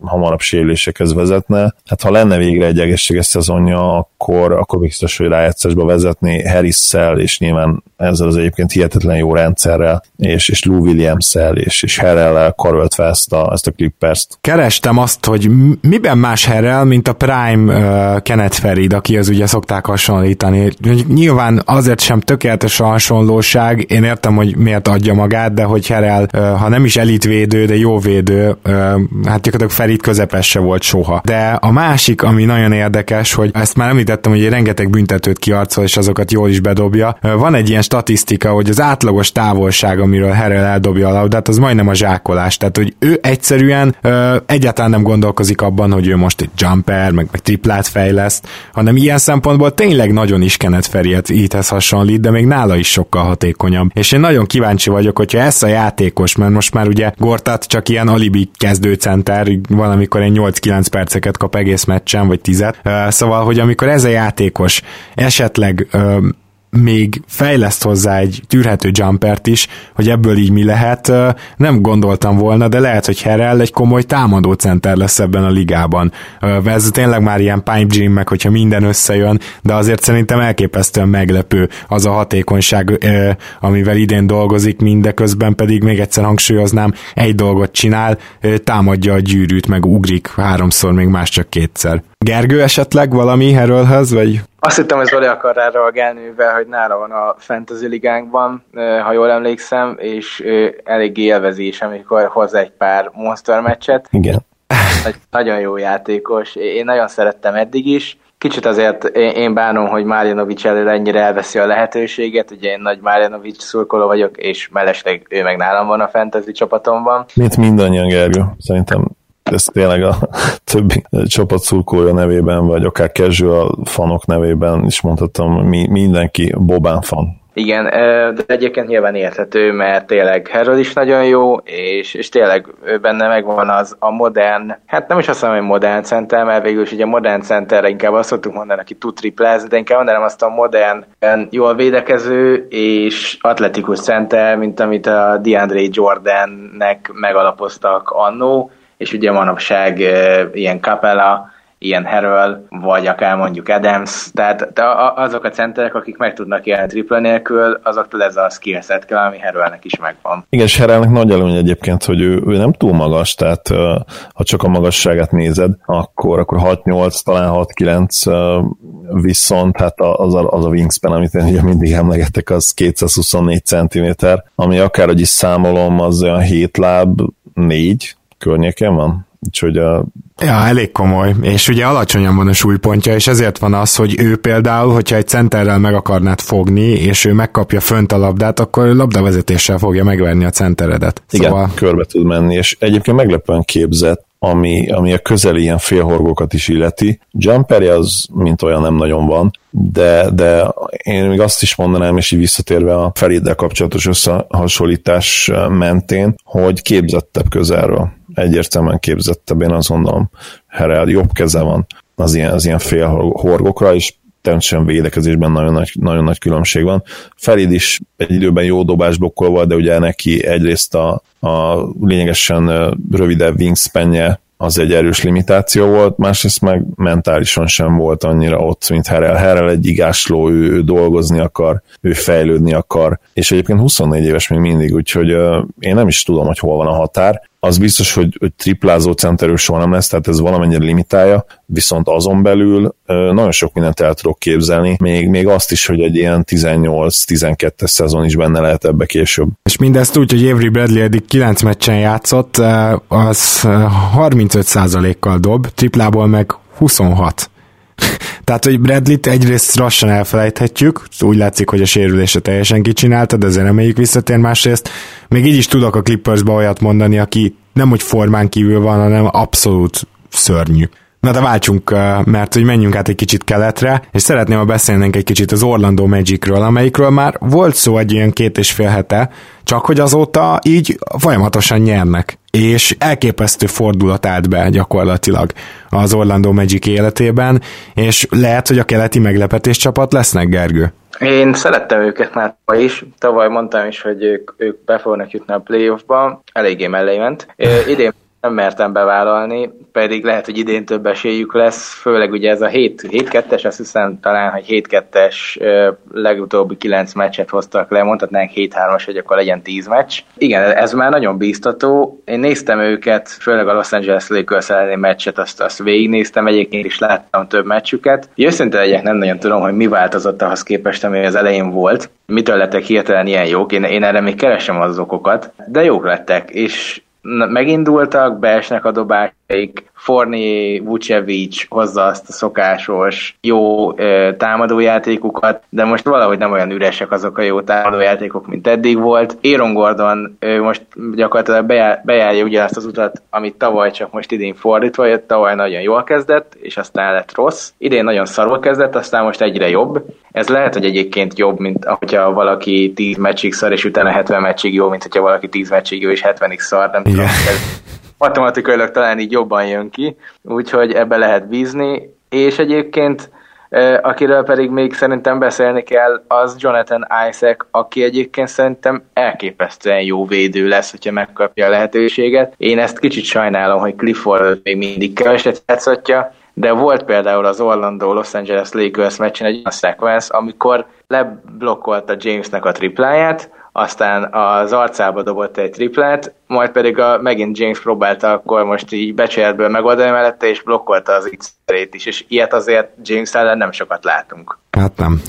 hamarabb sérülésekhez vezetne. Hát ha lenne végre egy egészséges szezonja, akkor, akkor biztos, hogy rájátszásba vezetni harris és nyilván ezzel az egyébként hihetetlen jó rendszerrel, és, és Lou Williams-szel, és, és Herrell-el karöltve ezt a, ezt a Clippers-t. Kerestem azt, hogy miben más Herrell, mint a Prime uh, Kenneth Ferid, aki az ugye szokták hasonlítani. Nyilván azért sem tökéletes a hasonlóság, én értem, hogy miért adja magát, de hogy Herrell, uh, ha nem is elitvédő, de jó védő, hát gyakorlatilag Ferid közepes se volt soha. De a másik, ami nagyon érdekes, hogy ezt már említettem, hogy rengeteg büntetőt kiarcol, és azokat jól is bedobja. Van egy ilyen statisztika, hogy az átlagos távolság, amiről Harrell eldobja a labdát, az majdnem a zsákolás. Tehát, hogy ő egyszerűen egyáltalán nem gondolkozik abban, hogy ő most egy jumper, meg, meg triplát fejleszt, hanem ilyen szempontból tényleg nagyon is Kenneth Feriet íthez hasonlít, de még nála is sokkal hatékonyabb. És én nagyon kíváncsi vagyok, hogyha ezt a játékos, mert most már ugye Gortat csak ilyen alibi kezdőcenter, valamikor egy 8-9 perceket kap egész meccsen, vagy 10 Szóval, hogy amikor ez a játékos esetleg még fejleszt hozzá egy tűrhető jumpert is, hogy ebből így mi lehet, nem gondoltam volna, de lehet, hogy Herrell egy komoly támadó center lesz ebben a ligában. Ez tényleg már ilyen pipe dream, meg hogyha minden összejön, de azért szerintem elképesztően meglepő az a hatékonyság, amivel idén dolgozik, mindeközben pedig még egyszer hangsúlyoznám, egy dolgot csinál, támadja a gyűrűt, meg ugrik háromszor, még más csak kétszer. Gergő esetleg valami Herölhöz, vagy azt hittem, hogy Zoli akar rá reagálni, mivel hogy nála van a Fantasy ligánkban, ha jól emlékszem, és elég élvezi is, amikor hoz egy pár monster meccset. Igen. Nagyon jó játékos. Én nagyon szerettem eddig is. Kicsit azért én bánom, hogy Marjanovic elől ennyire elveszi a lehetőséget, ugye én nagy Marjanovic szurkoló vagyok, és mellesleg ő meg nálam van a fantasy csapatomban. Mint mindannyian, Gergő. Szerintem ez tényleg a többi csapat szurkolója nevében, vagy akár casual fanok nevében is mondhatom, mi, mindenki Bobán fan. Igen, de egyébként nyilván érthető, mert tényleg Harold is nagyon jó, és, és tényleg benne megvan az a modern, hát nem is azt mondom, hogy modern center, mert végül is ugye modern centerre inkább azt szoktuk mondani, aki tud triplázni, de inkább mondanám azt a modern, jól védekező és atletikus center, mint amit a DeAndre Jordannek megalapoztak annó, és ugye manapság ilyen Capella, ilyen Harrell, vagy akár mondjuk Adams, tehát azok a centerek, akik meg tudnak élni triple nélkül, azoktól ez a skillset kell, ami Harrellnek is megvan. Igen, és Harrellnek nagy előny egyébként, hogy ő, ő nem túl magas, tehát ha csak a magasságát nézed, akkor, akkor 6-8, talán 6-9, viszont hát az a, az a wingspan, amit én ugye mindig emlegetek, az 224 cm, ami akár, hogy is számolom, az olyan 7 láb, 4, környéken van? Úgyhogy a... Ja, elég komoly, és ugye alacsonyan van a súlypontja, és ezért van az, hogy ő például, hogyha egy centerrel meg akarnád fogni, és ő megkapja fönt a labdát, akkor labdavezetéssel fogja megverni a centeredet. Igen, szóval... körbe tud menni, és egyébként meglepően képzett, ami, ami a közeli ilyen félhorgókat is illeti. Jumperje az, mint olyan nem nagyon van, de, de én még azt is mondanám, és így visszatérve a Feriddel kapcsolatos összehasonlítás mentén, hogy képzettebb közelről. Egyértelműen képzettebb, én azt gondolom, Herel jobb keze van az ilyen, az ilyen félhorgokra, és természetesen védekezésben nagyon nagy, nagyon nagy különbség van. Felid is egy időben jó dobásblokkol volt, de ugye neki egyrészt a, a lényegesen rövidebb wingspanje az egy erős limitáció volt, másrészt meg mentálisan sem volt annyira ott, mint Herrel. Herrel egy igásló, ő, ő dolgozni akar, ő fejlődni akar, és egyébként 24 éves még mindig, úgyhogy uh, én nem is tudom, hogy hol van a határ az biztos, hogy, hogy triplázó centerő soha nem lesz, tehát ez valamennyire limitálja, viszont azon belül nagyon sok mindent el tudok képzelni, még, még azt is, hogy egy ilyen 18-12-es szezon is benne lehet ebbe később. És mindezt úgy, hogy Avery Bradley eddig 9 meccsen játszott, az 35%-kal dob, triplából meg 26. Tehát, hogy Bradley-t egyrészt lassan elfelejthetjük, úgy látszik, hogy a sérülése teljesen kicsinálta, de ezzel reméljük visszatér másrészt. Még így is tudok a Clippersbe olyat mondani, aki nem hogy formán kívül van, hanem abszolút szörnyű. Na de váltsunk, mert hogy menjünk át egy kicsit keletre, és szeretném, ha beszélnénk egy kicsit az Orlando Magicről, amelyikről már volt szó egy ilyen két és fél hete, csak hogy azóta így folyamatosan nyernek. És elképesztő fordulat állt be gyakorlatilag az Orlando Magic életében, és lehet, hogy a keleti meglepetés csapat lesznek, Gergő? Én szerettem őket már is, tavaly mondtam is, hogy ők, ők be fognak jutni a playoffba, eléggé mellé ment. Idén nem mertem bevállalni, pedig lehet, hogy idén több esélyük lesz, főleg ugye ez a 7-2-es, azt hiszem talán, hogy 7-2-es legutóbbi 9 meccset hoztak le, mondhatnánk 7-3-as, hogy akkor legyen 10 meccs. Igen, ez már nagyon bíztató. Én néztem őket, főleg a Los Angeles Lakers elleni meccset, azt, azt végignéztem, egyébként is láttam több meccsüket. Őszinte legyek, nem nagyon tudom, hogy mi változott ahhoz képest, ami az elején volt. Mitől lettek hirtelen ilyen jók, én, én erre még keresem az okokat, de jók lettek, és megindultak, beesnek a dobásaik, Forni Vucevic hozza azt a szokásos jó ö, támadójátékukat, de most valahogy nem olyan üresek azok a jó támadójátékok, mint eddig volt. Aaron Gordon ö, most gyakorlatilag bejár, bejárja ugyanazt az utat, amit tavaly csak most idén fordítva jött, tavaly nagyon jól kezdett, és aztán lett rossz. Idén nagyon szarul kezdett, aztán most egyre jobb. Ez lehet, hogy egyébként jobb, mint hogyha valaki 10 meccsig szar, és utána 70 meccsig jó, mint hogyha valaki 10 meccsig jó, és 70-ig szar, nem tudom. Ez <laughs> matematikailag talán így jobban jön ki, úgyhogy ebbe lehet bízni, és egyébként akiről pedig még szerintem beszélni kell, az Jonathan Isaac, aki egyébként szerintem elképesztően jó védő lesz, hogyha megkapja a lehetőséget. Én ezt kicsit sajnálom, hogy Clifford még mindig keveset játszhatja, de volt például az Orlando Los Angeles Lakers meccsen egy olyan szekvensz, amikor leblokkolta Jamesnek a tripláját, aztán az arcába dobott egy triplát, majd pedig a, megint James próbálta akkor most így becsértből megoldani mellette, és blokkolta az x is, és ilyet azért James ellen nem sokat látunk. Hát nem.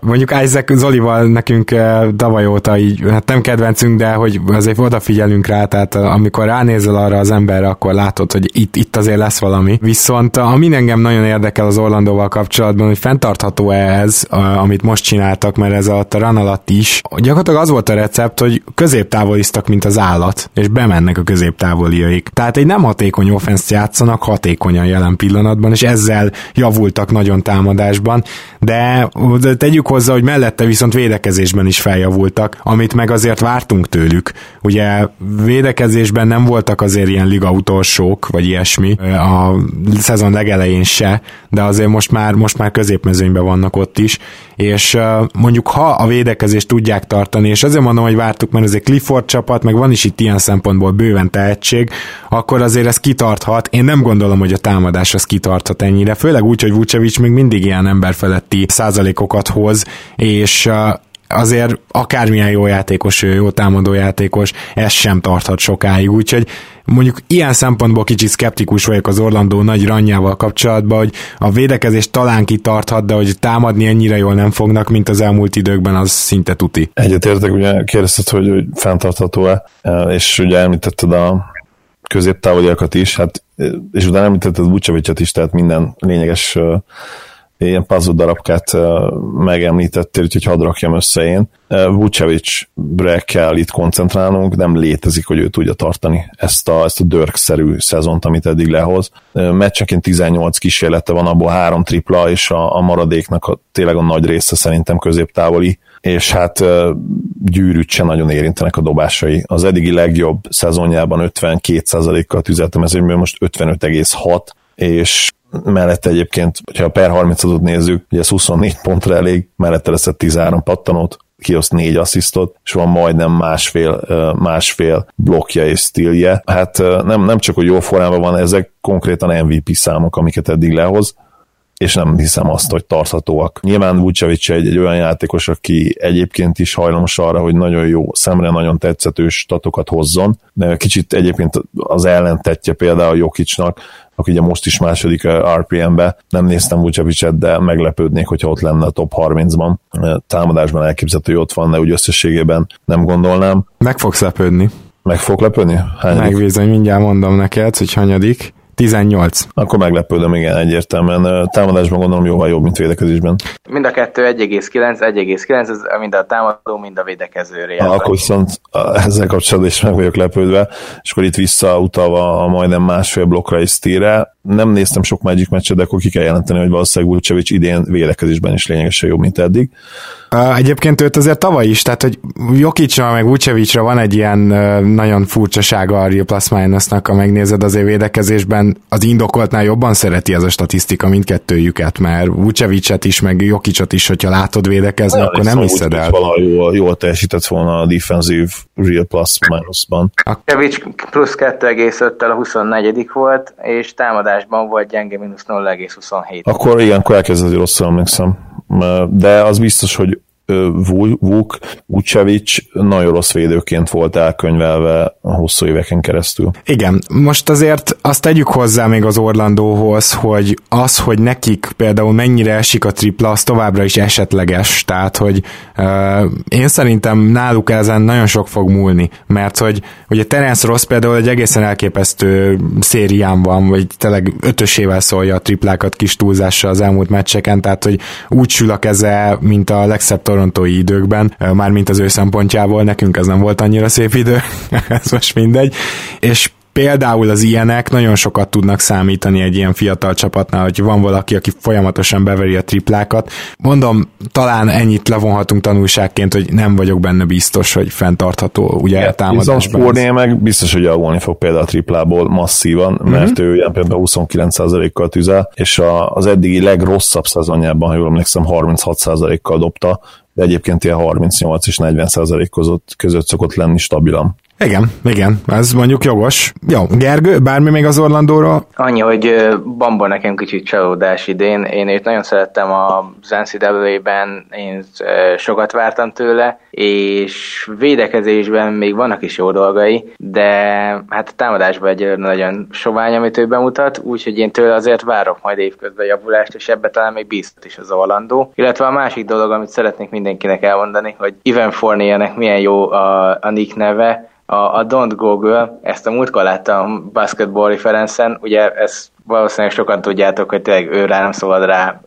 Mondjuk Isaac Zolival nekünk tavaly óta így, hát nem kedvencünk, de hogy azért odafigyelünk rá, tehát amikor ránézel arra az emberre, akkor látod, hogy itt, itt azért lesz valami. Viszont ami engem nagyon érdekel az Orlandóval kapcsolatban, hogy fenntartható-e ez, amit most csináltak, mert ez alatt a run alatt is. Gyakorlatilag az volt a recept, hogy középtávoliztak, mint az állat, és bemennek a középtávoliaik. Tehát egy nem hatékony offenszt játszanak hatékonyan jelen pillanatban, és ezzel javultak nagyon támadásban, de de tegyük hozzá, hogy mellette viszont védekezésben is feljavultak, amit meg azért vártunk tőlük. Ugye védekezésben nem voltak azért ilyen liga utolsók, vagy ilyesmi, a szezon legelején se, de azért most már, most már középmezőnyben vannak ott is, és mondjuk ha a védekezést tudják tartani, és azért mondom, hogy vártuk, mert ez egy Clifford csapat, meg van is itt ilyen szempontból bőven tehetség, akkor azért ez kitarthat. Én nem gondolom, hogy a támadás az kitarthat ennyire, főleg úgy, hogy Vucevic még mindig ilyen emberfeletti százalékokat hoz, és azért akármilyen jó játékos, jó támadó játékos, ez sem tarthat sokáig, úgyhogy mondjuk ilyen szempontból kicsit szkeptikus vagyok az Orlandó nagy ranjával kapcsolatban, hogy a védekezés talán kitarthat, de hogy támadni ennyire jól nem fognak, mint az elmúlt időkben, az szinte tuti. Egyetértek, ugye kérdezted, hogy, hogy fenntartható-e, és ugye említetted a középtávoliakat is, hát, és utána említetted Vucevicet is, tehát minden lényeges ilyen puzzle darabkát megemlítettél, úgyhogy hadd rakjam össze én. Vucevic-bre kell itt koncentrálnunk, nem létezik, hogy ő tudja tartani ezt a, ezt a dörkszerű szezont, amit eddig lehoz. Meccsenként 18 kísérlete van, abból három tripla, és a, a maradéknak a, tényleg a nagy része szerintem középtávoli és hát gyűrűt se nagyon érintenek a dobásai. Az eddigi legjobb szezonjában 52%-kal tüzeltem ezért, most 55,6, és mellette egyébként, ha per 30 nézzük, ugye ez 24 pontra elég, mellette lesz a 13 pattanót, kioszt négy asszisztot, és van majdnem másfél, másfél blokja és stílje. Hát nem, nem csak, hogy jó formában van, ezek konkrétan MVP számok, amiket eddig lehoz, és nem hiszem azt, hogy tarthatóak. Nyilván Vucevic egy, egy olyan játékos, aki egyébként is hajlamos arra, hogy nagyon jó, szemre nagyon tetszetős statokat hozzon, de kicsit egyébként az ellentetje például Jokicsnak, aki ugye most is második RPM-be, nem néztem Vucevicet, de meglepődnék, hogyha ott lenne a top 30-ban. Támadásban elképzelhető, hogy ott van, de úgy összességében nem gondolnám. Meg fogsz lepődni. Meg fog lepődni? Megbízom, mindjárt mondom neked, hogy hanyadik. 18. Akkor meglepődöm, igen, egyértelműen. Támadásban gondolom jóval jobb, mint védekezésben. Mind a kettő 1,9, 1,9, ez mind a támadó, mind a védekező rész. Akkor viszont ezzel kapcsolatban is meg vagyok lepődve, és akkor itt visszautalva a majdnem másfél blokkra is tíre. Nem néztem sok Magic meccset, de akkor ki kell jelenteni, hogy valószínűleg Vucevic idén védekezésben is lényegesen jobb, mint eddig. Egyébként őt azért tavaly is, tehát hogy Jokicsra meg Vucevicra van egy ilyen nagyon furcsasága a Real Plus Minusnak, ha megnézed azért védekezésben, az indokoltnál jobban szereti ez a statisztika mindkettőjüket, mert Vucevicet is, meg Jokicsot is, hogyha látod védekezni, ja, akkor nem hiszed el. Valahogy jól, jól teljesített volna a defensív Real Plus Minusban. Vucevic plusz 2,5-tel a 24 volt, és támadásban volt gyenge mínusz 0,27. Akkor igen, akkor elkezdett rosszul emlékszem. De az biztos, hogy Vuk, Vucevic nagyon rossz védőként volt elkönyvelve a hosszú éveken keresztül. Igen, most azért azt tegyük hozzá még az Orlandóhoz, hogy az, hogy nekik például mennyire esik a tripla, az továbbra is esetleges, tehát hogy uh, én szerintem náluk ezen nagyon sok fog múlni, mert hogy ugye Terence Ross például egy egészen elképesztő szérián van, vagy tényleg ötösével szólja a triplákat kis túlzással az elmúlt meccseken, tehát hogy úgy sül a keze, mint a legszebb torontói időkben, mármint az ő szempontjából, nekünk ez nem volt annyira szép idő, <laughs> ez most mindegy, és például az ilyenek nagyon sokat tudnak számítani egy ilyen fiatal csapatnál, hogy van valaki, aki folyamatosan beveri a triplákat. Mondom, talán ennyit levonhatunk tanulságként, hogy nem vagyok benne biztos, hogy fenntartható ugye yeah, támadásban. Fournier meg biztos, hogy javulni fog például a triplából masszívan, mm-hmm. mert ő ilyen például 29%-kal tüzel, és a, az eddigi legrosszabb szezonjában, ha jól emlékszem, 36%-kal dobta, de egyébként ilyen 38 és 40 százalék között, között szokott lenni stabilan. Igen, igen, ez mondjuk jogos. Jó, Gergő, bármi még az Orlandóra? Annyi, hogy Bamba nekem kicsit csalódás idén. Én őt nagyon szerettem a NCAA-ben, én sokat vártam tőle, és védekezésben még vannak is jó dolgai, de hát a támadásban egy nagyon sovány, amit ő bemutat, úgyhogy én tőle azért várok majd évközben javulást, és ebbe talán még bízhat is az Orlandó. Illetve a másik dolog, amit szeretnék mindenkinek elmondani, hogy Ivan Fournier-nek milyen jó a, a Nick neve, a, a Don't Google, ezt a múltkor láttam Basketball referencen, ugye ezt valószínűleg sokan tudjátok, hogy tényleg ő rá nem szabad rá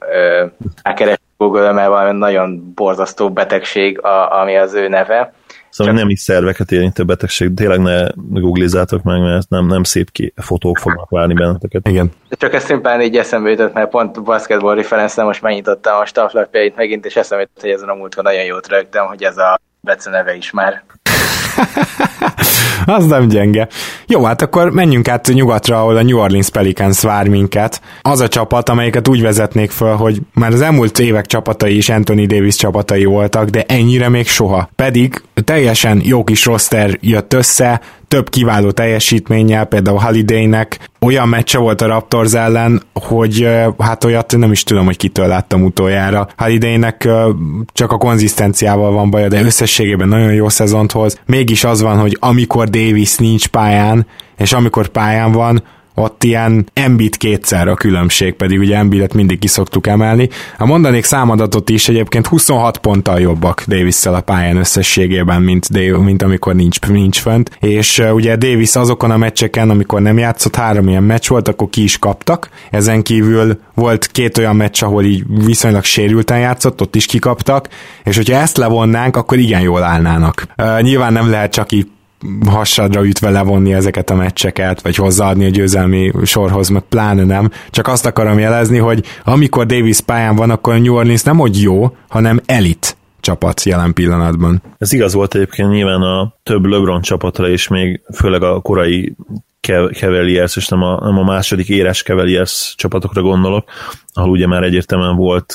rákeresni Google, mert valami nagyon borzasztó betegség, a, ami az ő neve. Szóval Csak... nem is szerveket érintő betegség, tényleg ne googlizátok meg, mert nem, nem szép ki, fotók fognak várni benneteket. Igen. Csak ezt szimplán így eszembe jutott, mert pont basketball reference most megnyitottam a stafflapjait megint, és eszembe jutott, hogy ezen a múltkor nagyon jót rögtem, hogy ez a Bece neve is már. <laughs> az nem gyenge. Jó, hát akkor menjünk át nyugatra, ahol a New Orleans Pelicans vár minket. Az a csapat, amelyiket úgy vezetnék föl, hogy már az elmúlt évek csapatai is Anthony Davis csapatai voltak, de ennyire még soha. Pedig teljesen jó kis roster jött össze, több kiváló teljesítménnyel, például Holidaynek olyan meccse volt a Raptors ellen, hogy hát olyat nem is tudom, hogy kitől láttam utoljára. Holidaynek csak a konzisztenciával van baja, de összességében nagyon jó szezont hoz. Mégis az van, hogy amikor Davis nincs pályán, és amikor pályán van, ott ilyen Embit kétszer a különbség, pedig ugye Embidet mindig ki szoktuk emelni. A mondanék számadatot is egyébként 26 ponttal jobbak davis a pályán összességében, mint, Dave, mint amikor nincs, nincs fönt, és ugye Davis azokon a meccseken, amikor nem játszott, három ilyen meccs volt, akkor ki is kaptak. Ezen kívül volt két olyan meccs, ahol így viszonylag sérülten játszott, ott is kikaptak, és hogyha ezt levonnánk, akkor igen jól állnának. Uh, nyilván nem lehet csak így hasadra ütve levonni ezeket a meccseket, vagy hozzáadni a győzelmi sorhoz, meg pláne nem. Csak azt akarom jelezni, hogy amikor Davis pályán van, akkor a New Orleans nem hogy jó, hanem elit csapat jelen pillanatban. Ez igaz volt egyébként nyilván a több LeBron csapatra is, még főleg a korai Cavaliers, és nem a, nem a második éres Cavaliers csapatokra gondolok, ahol ugye már egyértelműen volt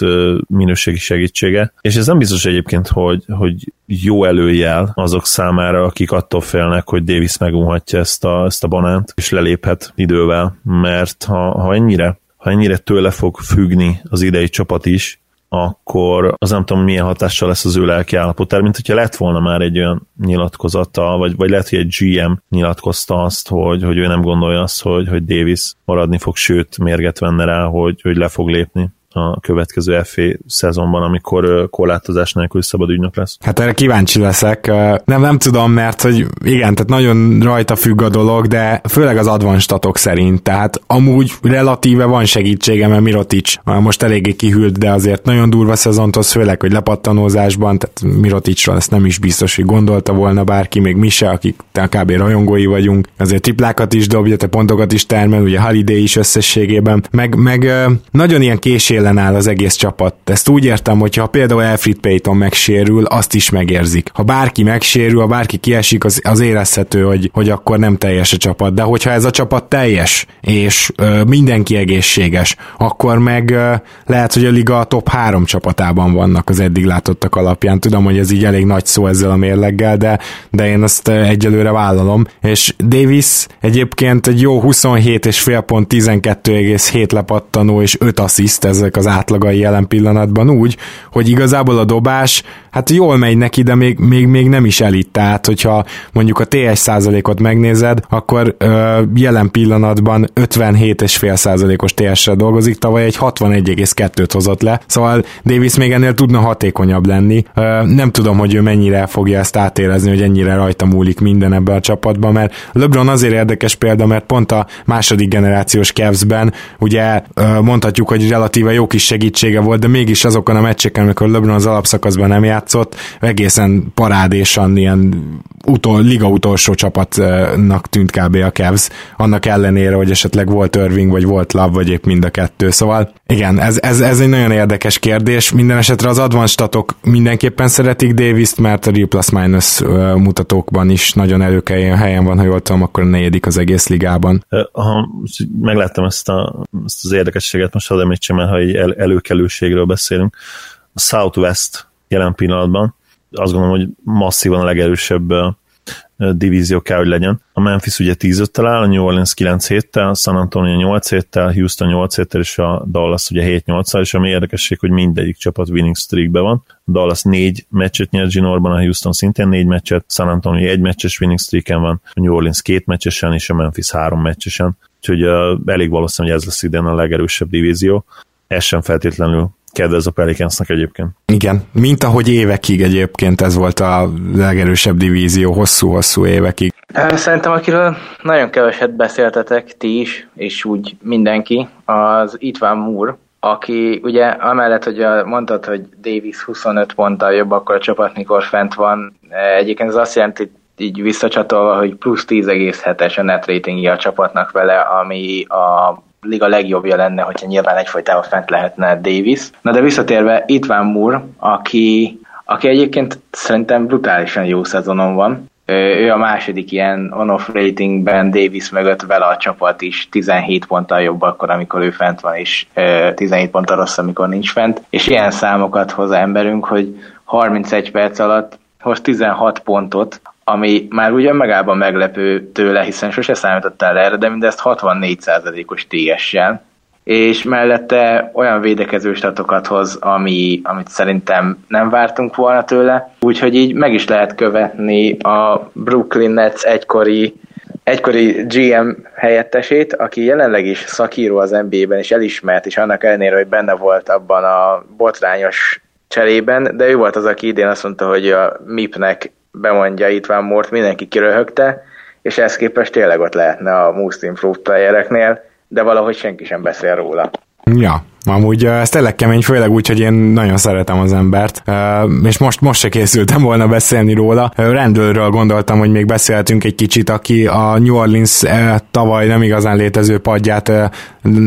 minőségi segítsége. És ez nem biztos egyébként, hogy, hogy jó előjel azok számára, akik attól félnek, hogy Davis megunhatja ezt a, ezt a banánt, és leléphet idővel, mert ha, ha ennyire ha ennyire tőle fog függni az idei csapat is, akkor az nem tudom, milyen hatással lesz az ő lelki állapotára, mint hogyha lett volna már egy olyan nyilatkozata, vagy, vagy lehet, hogy egy GM nyilatkozta azt, hogy, hogy ő nem gondolja azt, hogy, hogy Davis maradni fog, sőt, mérget venne rá, hogy, hogy le fog lépni a következő FA szezonban, amikor korlátozás nélkül szabad ügynök lesz. Hát erre kíváncsi leszek. Nem, nem tudom, mert hogy igen, tehát nagyon rajta függ a dolog, de főleg az advanstatok szerint, tehát amúgy relatíve van segítsége, mert Mirotic most eléggé kihűlt, de azért nagyon durva szezont hoz, főleg, hogy lepattanózásban, tehát Miroticról ezt nem is biztos, hogy gondolta volna bárki, még mi se, akik kb. rajongói vagyunk, azért triplákat is dobja, te pontokat is termel, ugye Holiday is összességében, meg, meg nagyon ilyen késés élen áll az egész csapat. Ezt úgy értem, hogy ha például Alfred Payton megsérül, azt is megérzik. Ha bárki megsérül, ha bárki kiesik, az, az érezhető, hogy, hogy akkor nem teljes a csapat. De hogyha ez a csapat teljes, és ö, mindenki egészséges, akkor meg ö, lehet, hogy a liga a top három csapatában vannak az eddig látottak alapján. Tudom, hogy ez így elég nagy szó ezzel a mérleggel, de, de én azt egyelőre vállalom. És Davis egyébként egy jó 27 és fél pont 12,7 lepattanó és 5 assziszt, ezek az átlagai jelen pillanatban úgy, hogy igazából a dobás, hát jól megy neki, de még, még, még nem is elit. Tehát, hogyha mondjuk a TS százalékot megnézed, akkor ö, jelen pillanatban 57,5 százalékos TS-re dolgozik, tavaly egy 61,2-t hozott le, szóval Davis még ennél tudna hatékonyabb lenni. Ö, nem tudom, hogy ő mennyire fogja ezt átérezni, hogy ennyire rajta múlik minden ebbe a csapatba, mert LeBron azért érdekes példa, mert pont a második generációs Cavs-ben ugye mondhatjuk, hogy relatíve jó kis segítsége volt, de mégis azokon a meccseken, amikor LeBron az alapszakaszban nem játszott, egészen parádésan ilyen utol, liga utolsó csapatnak tűnt kb. a Cavs, annak ellenére, hogy esetleg volt Irving, vagy volt Love, vagy épp mind a kettő. Szóval igen, ez, ez, ez egy nagyon érdekes kérdés. Minden esetre az advanced statok mindenképpen szeretik Davis-t, mert a Real Plus Minus mutatókban is nagyon előkeljen helyen van, ha jól tudom, akkor a negyedik az egész ligában. Ha megláttam ezt, a, ezt az érdekességet, most hadd említsem el, ha egy el, előkelőségről beszélünk. A Southwest jelen pillanatban azt gondolom, hogy masszívan a legerősebb divízió kell, hogy legyen. A Memphis ugye 10 5 áll, a New Orleans 9 7 San Antonio 8 7 Houston 8 7 és a Dallas ugye 7 8 és ami érdekesség, hogy mindegyik csapat winning streakbe van. A Dallas 4 meccset nyert Ginorban, a Houston szintén 4 meccset, San Antonio 1 meccses winning streaken van, a New Orleans 2 meccsesen, és a Memphis 3 meccsesen. Úgyhogy uh, elég valószínű, hogy ez lesz idén a legerősebb divízió. Ez sem feltétlenül kedvez a Pelicansnak egyébként. Igen, mint ahogy évekig egyébként ez volt a legerősebb divízió, hosszú-hosszú évekig. Szerintem, akiről nagyon keveset beszéltetek, ti is, és úgy mindenki, az Itván Moore, aki ugye amellett, hogy mondtad, hogy Davis 25 ponttal jobb akkor a csapat, mikor fent van, egyébként ez azt jelenti, így visszacsatolva, hogy plusz 10,7-es a net ratingja a csapatnak vele, ami a liga legjobbja lenne, hogyha nyilván egyfolytában fent lehetne Davis. Na de visszatérve, itt van Moore, aki, aki egyébként szerintem brutálisan jó szezonon van. Ő a második ilyen on-off ratingben Davis mögött vele a csapat is 17 ponttal jobb akkor, amikor ő fent van, és 17 ponttal rossz, amikor nincs fent. És ilyen számokat hoz emberünk, hogy 31 perc alatt hoz 16 pontot, ami már ugyan megában meglepő tőle, hiszen sose számítottál erre, de mindezt 64%-os TS-sel, és mellette olyan védekező statokat hoz, ami, amit szerintem nem vártunk volna tőle, úgyhogy így meg is lehet követni a Brooklyn Nets egykori egykori GM helyettesét, aki jelenleg is szakíró az NBA-ben, és elismert, és annak ellenére, hogy benne volt abban a botrányos cserében, de ő volt az, aki idén azt mondta, hogy a MIP-nek bemondja itt van Mort, mindenki kiröhögte, és ezt képest tényleg ott lehetne a Most Improved de valahogy senki sem beszél róla. Ja, Amúgy ez tényleg kemény, főleg úgy, hogy én nagyon szeretem az embert, és most, most se készültem volna beszélni róla. Rendőrről gondoltam, hogy még beszélhetünk egy kicsit, aki a New Orleans tavaly nem igazán létező padját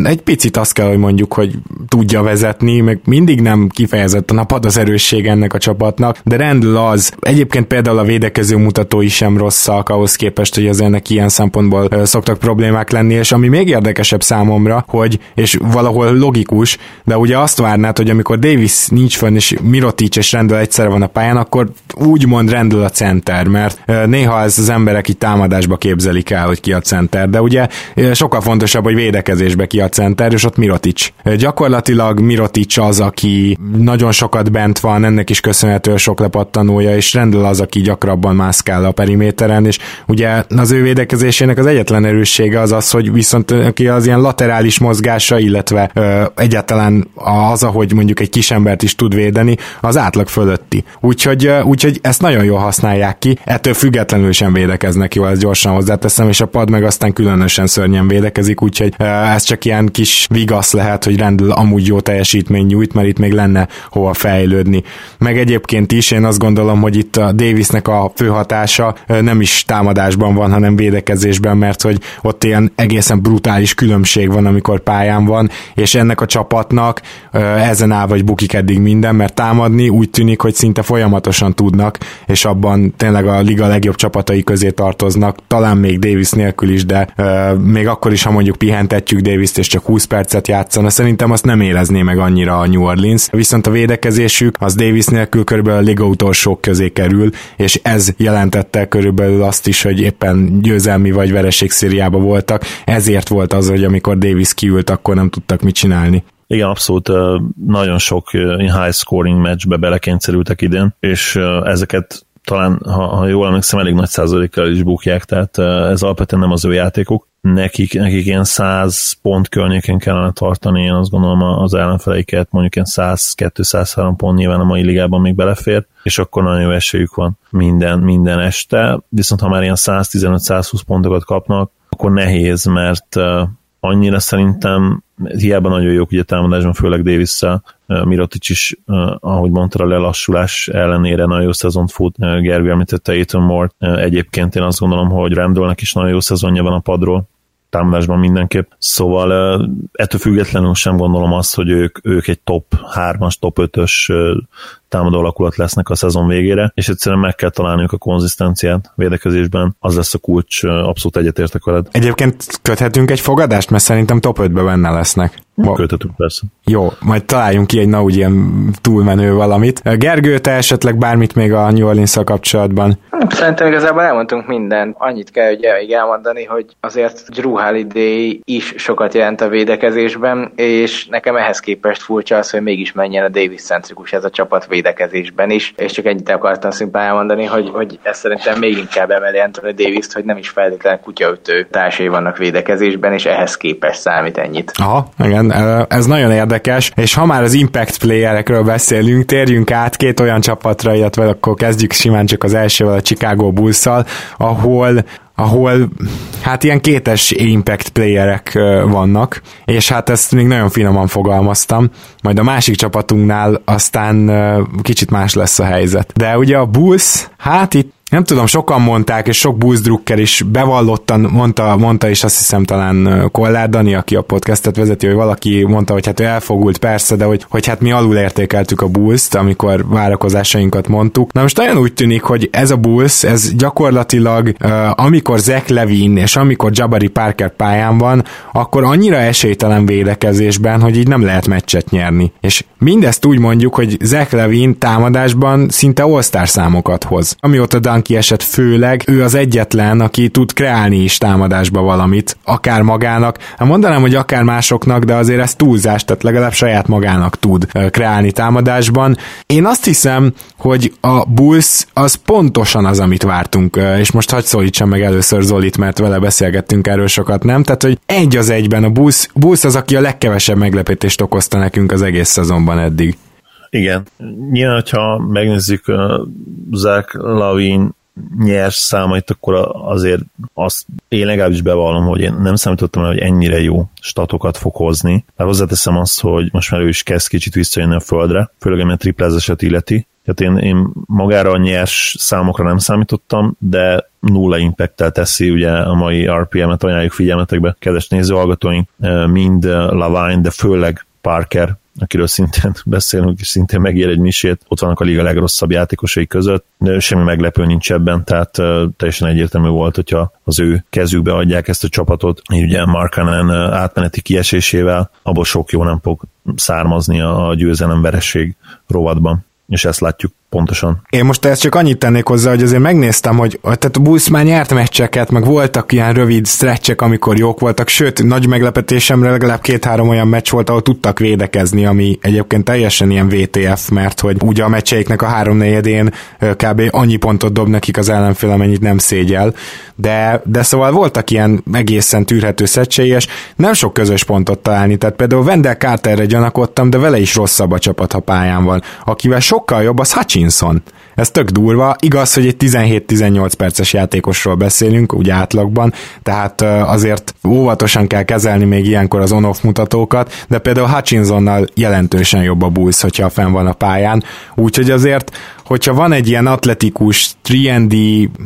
egy picit azt kell, hogy mondjuk, hogy tudja vezetni, meg mindig nem kifejezetten a pad az erősség ennek a csapatnak, de rendül az. Egyébként például a védekező mutatói sem rosszak ahhoz képest, hogy az ennek ilyen szempontból szoktak problémák lenni, és ami még érdekesebb számomra, hogy, és valahol logikus, de ugye azt várnád, hogy amikor Davis nincs fönn, és Mirotic és Rendel egyszerre van a pályán, akkor úgymond Rendel a center, mert néha ez az emberek itt támadásba képzelik el, hogy ki a center, de ugye sokkal fontosabb, hogy védekezésbe be ki a center, és ott Mirotic. Gyakorlatilag Mirotic az, aki nagyon sokat bent van, ennek is köszönhető sok lepattanója, és rendel az, aki gyakrabban mászkál a periméteren, és ugye az ő védekezésének az egyetlen erőssége az az, hogy viszont aki az ilyen laterális mozgása, illetve ö, egyáltalán az, ahogy mondjuk egy kisembert is tud védeni, az átlag fölötti. Úgyhogy, úgyhogy ezt nagyon jól használják ki, ettől függetlenül sem védekeznek jól, ezt gyorsan hozzáteszem, és a pad meg aztán különösen szörnyen védekezik, úgyhogy ez csak ilyen kis vigasz lehet, hogy rendül amúgy jó teljesítmény nyújt, mert itt még lenne hova fejlődni. Meg egyébként is én azt gondolom, hogy itt a Davisnek a fő hatása nem is támadásban van, hanem védekezésben, mert hogy ott ilyen egészen brutális különbség van, amikor pályán van, és ennek a csapatnak ezen áll vagy bukik eddig minden, mert támadni úgy tűnik, hogy szinte folyamatosan tudnak, és abban tényleg a liga legjobb csapatai közé tartoznak, talán még Davis nélkül is, de még akkor is, ha mondjuk pihentetjük Davis-t, és csak 20 percet játszana, szerintem azt nem érezné meg annyira a New Orleans. Viszont a védekezésük az Davis nélkül körülbelül a liga utolsók közé kerül, és ez jelentette körülbelül azt is, hogy éppen győzelmi vagy vereség szériába voltak, ezért volt az, hogy amikor Davis kiült, akkor nem tudtak mit csinálni. Igen, abszolút nagyon sok high scoring meccsbe belekényszerültek idén, és ezeket talán, ha, ha jól emlékszem, elég nagy százalékkal is bukják, tehát ez alapvetően nem az ő játékuk. Nekik, nekik ilyen 100 pont környékén kellene tartani, én azt gondolom az ellenfeleiket, mondjuk ilyen 100-203 pont nyilván a mai ligában még belefér, és akkor nagyon jó esélyük van minden, minden este, viszont ha már ilyen 115-120 pontokat kapnak, akkor nehéz, mert annyira szerintem hiába nagyon jók ugye támadásban, főleg davis Mirotic is, ahogy mondta, a lelassulás ellenére nagyon jó szezont fut, Gergő említette Aiton Moore. Egyébként én azt gondolom, hogy Randallnek is nagyon jó szezonja van a padról, támadásban mindenképp. Szóval ettől függetlenül sem gondolom azt, hogy ők, ők egy top 3-as, top 5-ös támadó alakulat lesznek a szezon végére, és egyszerűen meg kell találniuk a konzisztenciát védekezésben, az lesz a kulcs, abszolút egyetértek veled. Egyébként köthetünk egy fogadást, mert szerintem top 5-be benne lesznek. Köthetünk persze. Jó, majd találjunk ki egy na úgy ilyen túlmenő valamit. Gergő, te esetleg bármit még a New orleans kapcsolatban? Szerintem igazából elmondtunk mindent. Annyit kell hogy még elmondani, hogy azért Drew Holiday is sokat jelent a védekezésben, és nekem ehhez képest furcsa az, hogy mégis menjen a Davis centrikus ez a csapat védekezésben is, és csak ennyit akartam szimplán elmondani, hogy, hogy ez szerintem még inkább emeli Anthony davis hogy nem is feltétlenül kutyaütő társai vannak védekezésben, és ehhez képest számít ennyit. Aha, igen, ez nagyon érdekes, és ha már az impact playerekről beszélünk, térjünk át két olyan csapatra, illetve akkor kezdjük simán csak az elsővel, a Chicago bulls ahol ahol hát ilyen kétes impact playerek vannak, és hát ezt még nagyon finoman fogalmaztam, majd a másik csapatunknál aztán kicsit más lesz a helyzet. De ugye a Bulls, hát itt nem tudom, sokan mondták, és sok Bulls Drucker is bevallottan mondta, mondta is azt hiszem talán Kollár Dani, aki a podcastet vezeti, hogy valaki mondta, hogy hát ő elfogult persze, de hogy, hogy hát mi alul értékeltük a bulls amikor várakozásainkat mondtuk. Na most nagyon úgy tűnik, hogy ez a Bulls, ez gyakorlatilag amikor Zach Levin és amikor Jabari Parker pályán van, akkor annyira esélytelen védekezésben, hogy így nem lehet meccset nyerni. És mindezt úgy mondjuk, hogy Zach Levin támadásban szinte all számokat hoz. Amióta Dan kiesett főleg, ő az egyetlen, aki tud kreálni is támadásba valamit, akár magának. Hát mondanám, hogy akár másoknak, de azért ez túlzás, tehát legalább saját magának tud kreálni támadásban. Én azt hiszem, hogy a Bulls az pontosan az, amit vártunk, és most hagyd szólítsam meg először Zolit, mert vele beszélgettünk erről sokat, nem? Tehát, hogy egy az egyben a Bulls, Bulls az, aki a legkevesebb meglepetést okozta nekünk az egész szezonban eddig. Igen. Nyilván, hogyha megnézzük uh, Zach Lavin nyers számait, akkor azért azt én legalábbis bevallom, hogy én nem számítottam el, hogy ennyire jó statokat fog hozni. De hozzáteszem azt, hogy most már ő is kezd kicsit visszajönni a földre, főleg ami a triplázását illeti. Tehát én, én magára a nyers számokra nem számítottam, de nulla impacttel teszi ugye a mai RPM-et, ajánljuk figyelmetekbe, kedves nézőhallgatóink, mind Lavine, de főleg Parker akiről szintén <laughs> beszélünk, és szintén megér egy misét, ott vannak a liga legrosszabb játékosai között, de semmi meglepő nincs ebben, tehát teljesen egyértelmű volt, hogyha az ő kezükbe adják ezt a csapatot, így ugye Markanen átmeneti kiesésével, abból sok jó nem fog származni a győzelem vereség rovatban, és ezt látjuk pontosan. Én most ezt csak annyit tennék hozzá, hogy azért megnéztem, hogy tehát Bulls már nyert meccseket, meg voltak ilyen rövid stretchek, amikor jók voltak, sőt, nagy meglepetésemre legalább két-három olyan meccs volt, ahol tudtak védekezni, ami egyébként teljesen ilyen VTF, mert hogy ugye a meccseiknek a három negyedén kb. annyi pontot dob nekik az ellenfél, amennyit nem szégyel, de, de szóval voltak ilyen egészen tűrhető szecsei, és nem sok közös pontot találni, tehát például Wendell Carterre gyanakodtam, de vele is rosszabb a csapat, ha pályán van. Akivel sokkal jobb, az Hutchinson Hutchinson. Ez tök durva, igaz, hogy egy 17-18 perces játékosról beszélünk, úgy átlagban, tehát azért óvatosan kell kezelni még ilyenkor az on-off mutatókat, de például Hutchinsonnal jelentősen jobb a Bulls, hogyha fenn van a pályán, úgyhogy azért hogyha van egy ilyen atletikus 3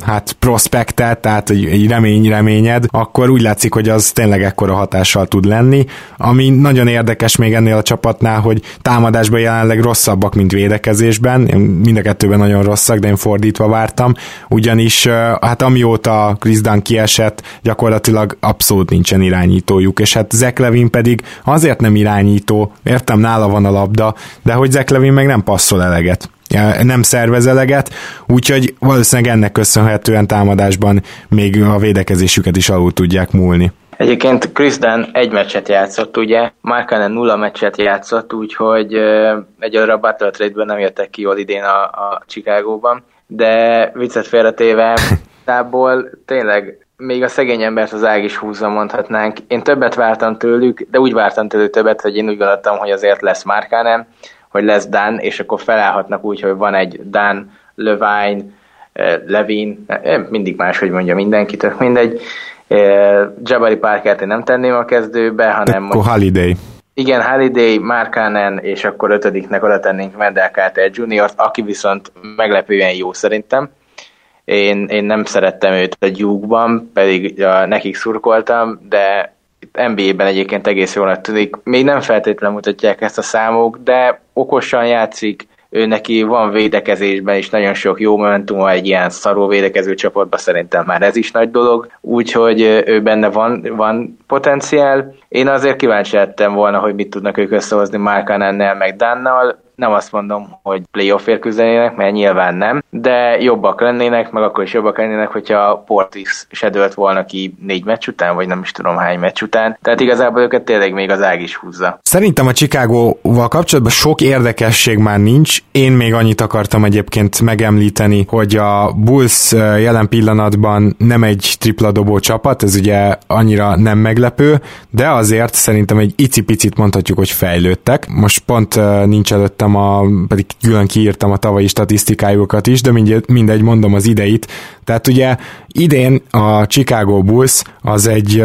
hát prospektet, tehát egy, egy remény reményed, akkor úgy látszik, hogy az tényleg ekkora hatással tud lenni. Ami nagyon érdekes még ennél a csapatnál, hogy támadásban jelenleg rosszabbak, mint védekezésben. Mind a kettőben nagyon rosszak, de én fordítva vártam. Ugyanis hát amióta Chris Dunn kiesett, gyakorlatilag abszolút nincsen irányítójuk, és hát Zach Levin pedig azért nem irányító, értem, nála van a labda, de hogy Zach Levin meg nem passzol eleget nem szervez eleget, úgyhogy valószínűleg ennek köszönhetően támadásban még a védekezésüket is alul tudják múlni. Egyébként Chris Dunn egy meccset játszott, ugye, Markanen nulla meccset játszott, úgyhogy egyelőre a Battle Trade-ből nem jöttek ki jól idén a, a Chicagóban, de viccet félretéve, <laughs> tából tényleg még a szegény embert az ág is húzza, mondhatnánk. Én többet vártam tőlük, de úgy vártam tőlük többet, hogy én úgy gondoltam, hogy azért lesz Markanen, hogy lesz Dan, és akkor felállhatnak úgy, hogy van egy Dan, Levine, Levin, eh, mindig más, hogy mondja mindenki, tök mindegy. Jabari Parkert én nem tenném a kezdőbe, hanem... Akkor Holiday. Igen, Holiday, Markanen, és akkor ötödiknek oda tennénk Wendell Carter Jr., aki viszont meglepően jó szerintem. Én, én nem szerettem őt a Duke-ban, pedig ja, nekik szurkoltam, de NBA-ben egyébként egész jól tűnik. Még nem feltétlenül mutatják ezt a számok, de okosan játszik, ő neki van védekezésben is nagyon sok jó momentum, egy ilyen szaró védekező csapatban szerintem már ez is nagy dolog, úgyhogy ő benne van, van potenciál. Én azért kíváncsi lettem volna, hogy mit tudnak ők összehozni Markanennel meg Dannal, nem azt mondom, hogy playoffért küzdenének, mert nyilván nem, de jobbak lennének, meg akkor is jobbak lennének, hogyha Portis se dölt volna ki négy meccs után, vagy nem is tudom hány meccs után. Tehát igazából őket tényleg még az ág is húzza. Szerintem a Chicago-val kapcsolatban sok érdekesség már nincs. Én még annyit akartam egyébként megemlíteni, hogy a Bulls jelen pillanatban nem egy tripla dobó csapat, ez ugye annyira nem meglepő, de azért szerintem egy icipicit mondhatjuk, hogy fejlődtek. Most pont nincs előttem néztem, a, pedig külön kiírtam a tavalyi statisztikájukat is, de mindegy, mindegy mondom az ideit. Tehát ugye idén a Chicago Bulls az egy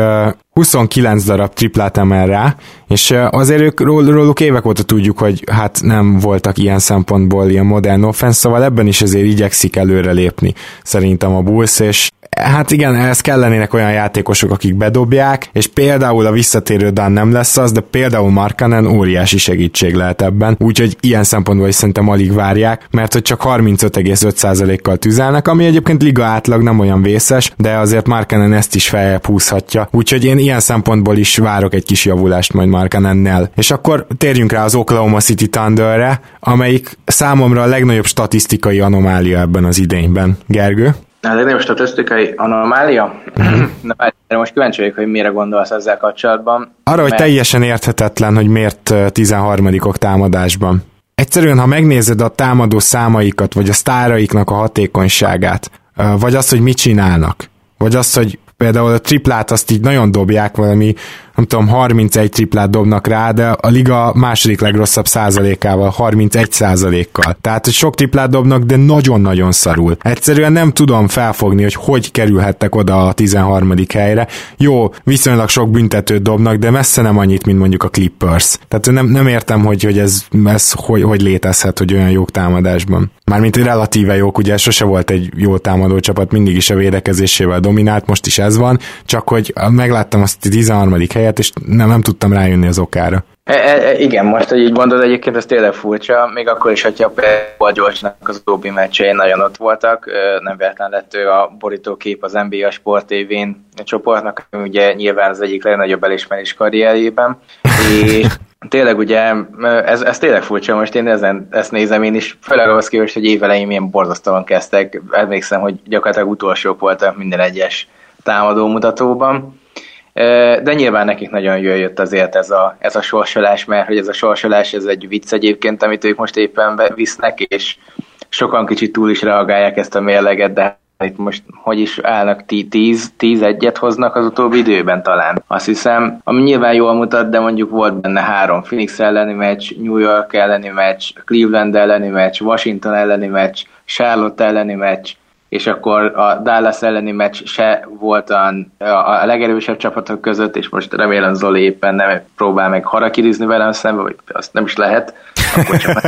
29 darab triplát emel rá, és azért ők róluk évek óta tudjuk, hogy hát nem voltak ilyen szempontból ilyen modern offense, szóval ebben is azért igyekszik előre lépni szerintem a Bulls, és hát igen, ehhez kellenének olyan játékosok, akik bedobják, és például a visszatérő Dan nem lesz az, de például Markanen óriási segítség lehet ebben, úgyhogy ilyen szempontból is szerintem alig várják, mert hogy csak 35,5%-kal tüzelnek, ami egyébként liga átlag nem olyan vészes, de azért Markanen ezt is feljebb húzhatja, úgyhogy én ilyen szempontból is várok egy kis javulást majd Markanennel. És akkor térjünk rá az Oklahoma City Thunderre, amelyik számomra a legnagyobb statisztikai anomália ebben az idényben. Gergő? A legnagyobb statisztikai anomália? <clears throat> Na, de most kíváncsi vagyok, hogy mire gondolsz ezzel kapcsolatban. Arra, mert... hogy teljesen érthetetlen, hogy miért 13 támadásban. Egyszerűen, ha megnézed a támadó számaikat, vagy a sztáraiknak a hatékonyságát, vagy azt, hogy mit csinálnak, vagy azt, hogy például a triplát azt így nagyon dobják, valami nem tudom, 31 triplát dobnak rá, de a liga második legrosszabb százalékával, 31 százalékkal. Tehát, hogy sok triplát dobnak, de nagyon-nagyon szarul. Egyszerűen nem tudom felfogni, hogy hogy kerülhettek oda a 13. helyre. Jó, viszonylag sok büntetőt dobnak, de messze nem annyit, mint mondjuk a Clippers. Tehát nem, nem értem, hogy, hogy ez, ez hogy, hogy létezhet, hogy olyan jók támadásban. Mármint, relatíve jók, ugye sose volt egy jó támadó csapat, mindig is a védekezésével dominált, most is ez van, csak hogy megláttam azt a 13. helyet, helyet, és nem, nem tudtam rájönni az okára. E, e, e, igen, most, hogy így mondod, egyébként ez tényleg furcsa, még akkor is, hogyha például George-nak az utóbbi meccsei nagyon ott voltak, nem véletlen lett ő a borítókép az NBA Sport TV-n csoportnak, ugye nyilván az egyik legnagyobb elismerés karrierjében, és <laughs> tényleg ugye, ez, ez tényleg furcsa, most én ezen, ezt nézem én is, főleg ahhoz képest, hogy évelején milyen borzasztóan kezdtek, emlékszem, hogy gyakorlatilag utolsók voltak minden egyes támadó mutatóban, de nyilván nekik nagyon jól jött azért ez a, ez a sorsolás, mert hogy ez a sorsolás ez egy vicc egyébként, amit ők most éppen visznek, és sokan kicsit túl is reagálják ezt a mérleget, de itt most hogy is állnak 10-1-et hoznak az utóbbi időben talán. Azt hiszem, ami nyilván jól mutat, de mondjuk volt benne három Phoenix elleni meccs, New York elleni meccs, Cleveland elleni meccs, Washington elleni meccs, Charlotte elleni meccs, és akkor a Dallas elleni meccs se volt a legerősebb csapatok között, és most remélem Zoli éppen nem próbál meg harakirizni velem szembe, vagy azt nem is lehet. Akkor csak <laughs>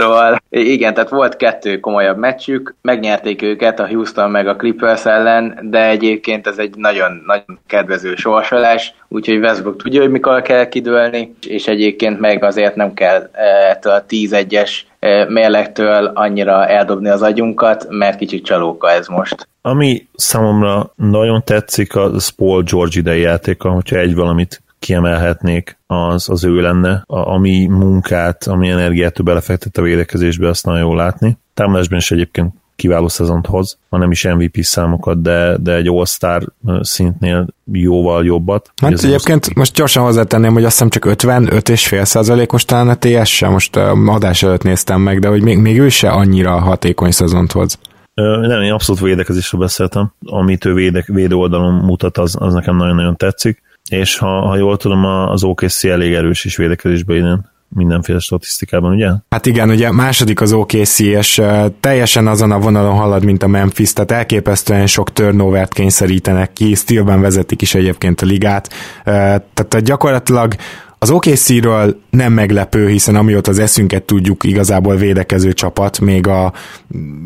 Szóval igen, tehát volt kettő komolyabb meccsük, megnyerték őket a Houston meg a Clippers ellen, de egyébként ez egy nagyon, nagyon kedvező sorsolás, úgyhogy Westbrook tudja, hogy mikor kell kidőlni, és egyébként meg azért nem kell eh, ettől a 10-1-es eh, mérlektől annyira eldobni az agyunkat, mert kicsit csalóka ez most. Ami számomra nagyon tetszik, az Paul George idei játéka, hogyha egy valamit kiemelhetnék, az, az ő lenne. A, ami munkát, ami energiát ő belefektett a védekezésbe, azt nagyon jól látni. Támadásban is egyébként kiváló szezont hoz, ha nem is MVP számokat, de, de egy All-Star szintnél jóval jobbat. Hát Ez egyébként most... most gyorsan hozzátenném, hogy azt hiszem csak 55,5 százalékos talán a TS sem, most adás előtt néztem meg, de hogy még, még ő se annyira hatékony szezont hoz. Nem, én abszolút védekezésről beszéltem. Amit ő véde, védő oldalon mutat, az, az nekem nagyon-nagyon tetszik és ha, ha jól tudom, az OKC elég erős is védekezésben idén mindenféle statisztikában, ugye? Hát igen, ugye második az OKC, és teljesen azon a vonalon halad, mint a Memphis, tehát elképesztően sok turnovert kényszerítenek ki, stílben vezetik is egyébként a ligát, tehát gyakorlatilag az OKC-ről nem meglepő, hiszen amióta az eszünket tudjuk, igazából védekező csapat, még a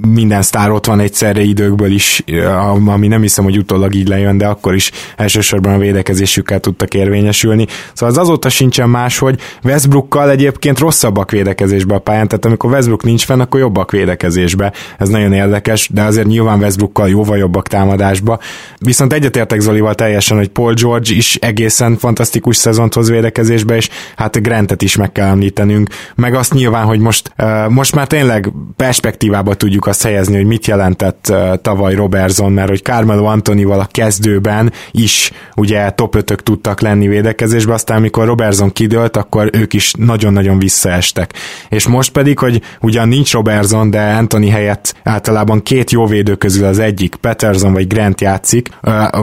minden sztár ott van egyszerre időkből is, ami nem hiszem, hogy utólag így lejön, de akkor is elsősorban a védekezésükkel tudtak érvényesülni. Szóval az azóta sincsen más, hogy Westbrookkal egyébként rosszabbak védekezésbe a pályán, tehát amikor Westbrook nincs fenn, akkor jobbak védekezésbe. Ez nagyon érdekes, de azért nyilván Westbrookkal jóval jobbak támadásba. Viszont egyetértek Zolival teljesen, hogy Paul George is egészen fantasztikus szezont hoz védekezésbe, és hát Grantet is meg kell említenünk, meg azt nyilván, hogy most, most már tényleg perspektívába tudjuk azt helyezni, hogy mit jelentett tavaly Robertson, mert hogy Carmelo Antonival a kezdőben is ugye top 5 tudtak lenni védekezésbe, aztán amikor Robertson kidőlt, akkor ők is nagyon-nagyon visszaestek. És most pedig, hogy ugyan nincs Robertson, de Anthony helyett általában két jó védő közül az egyik, Peterson vagy Grant játszik,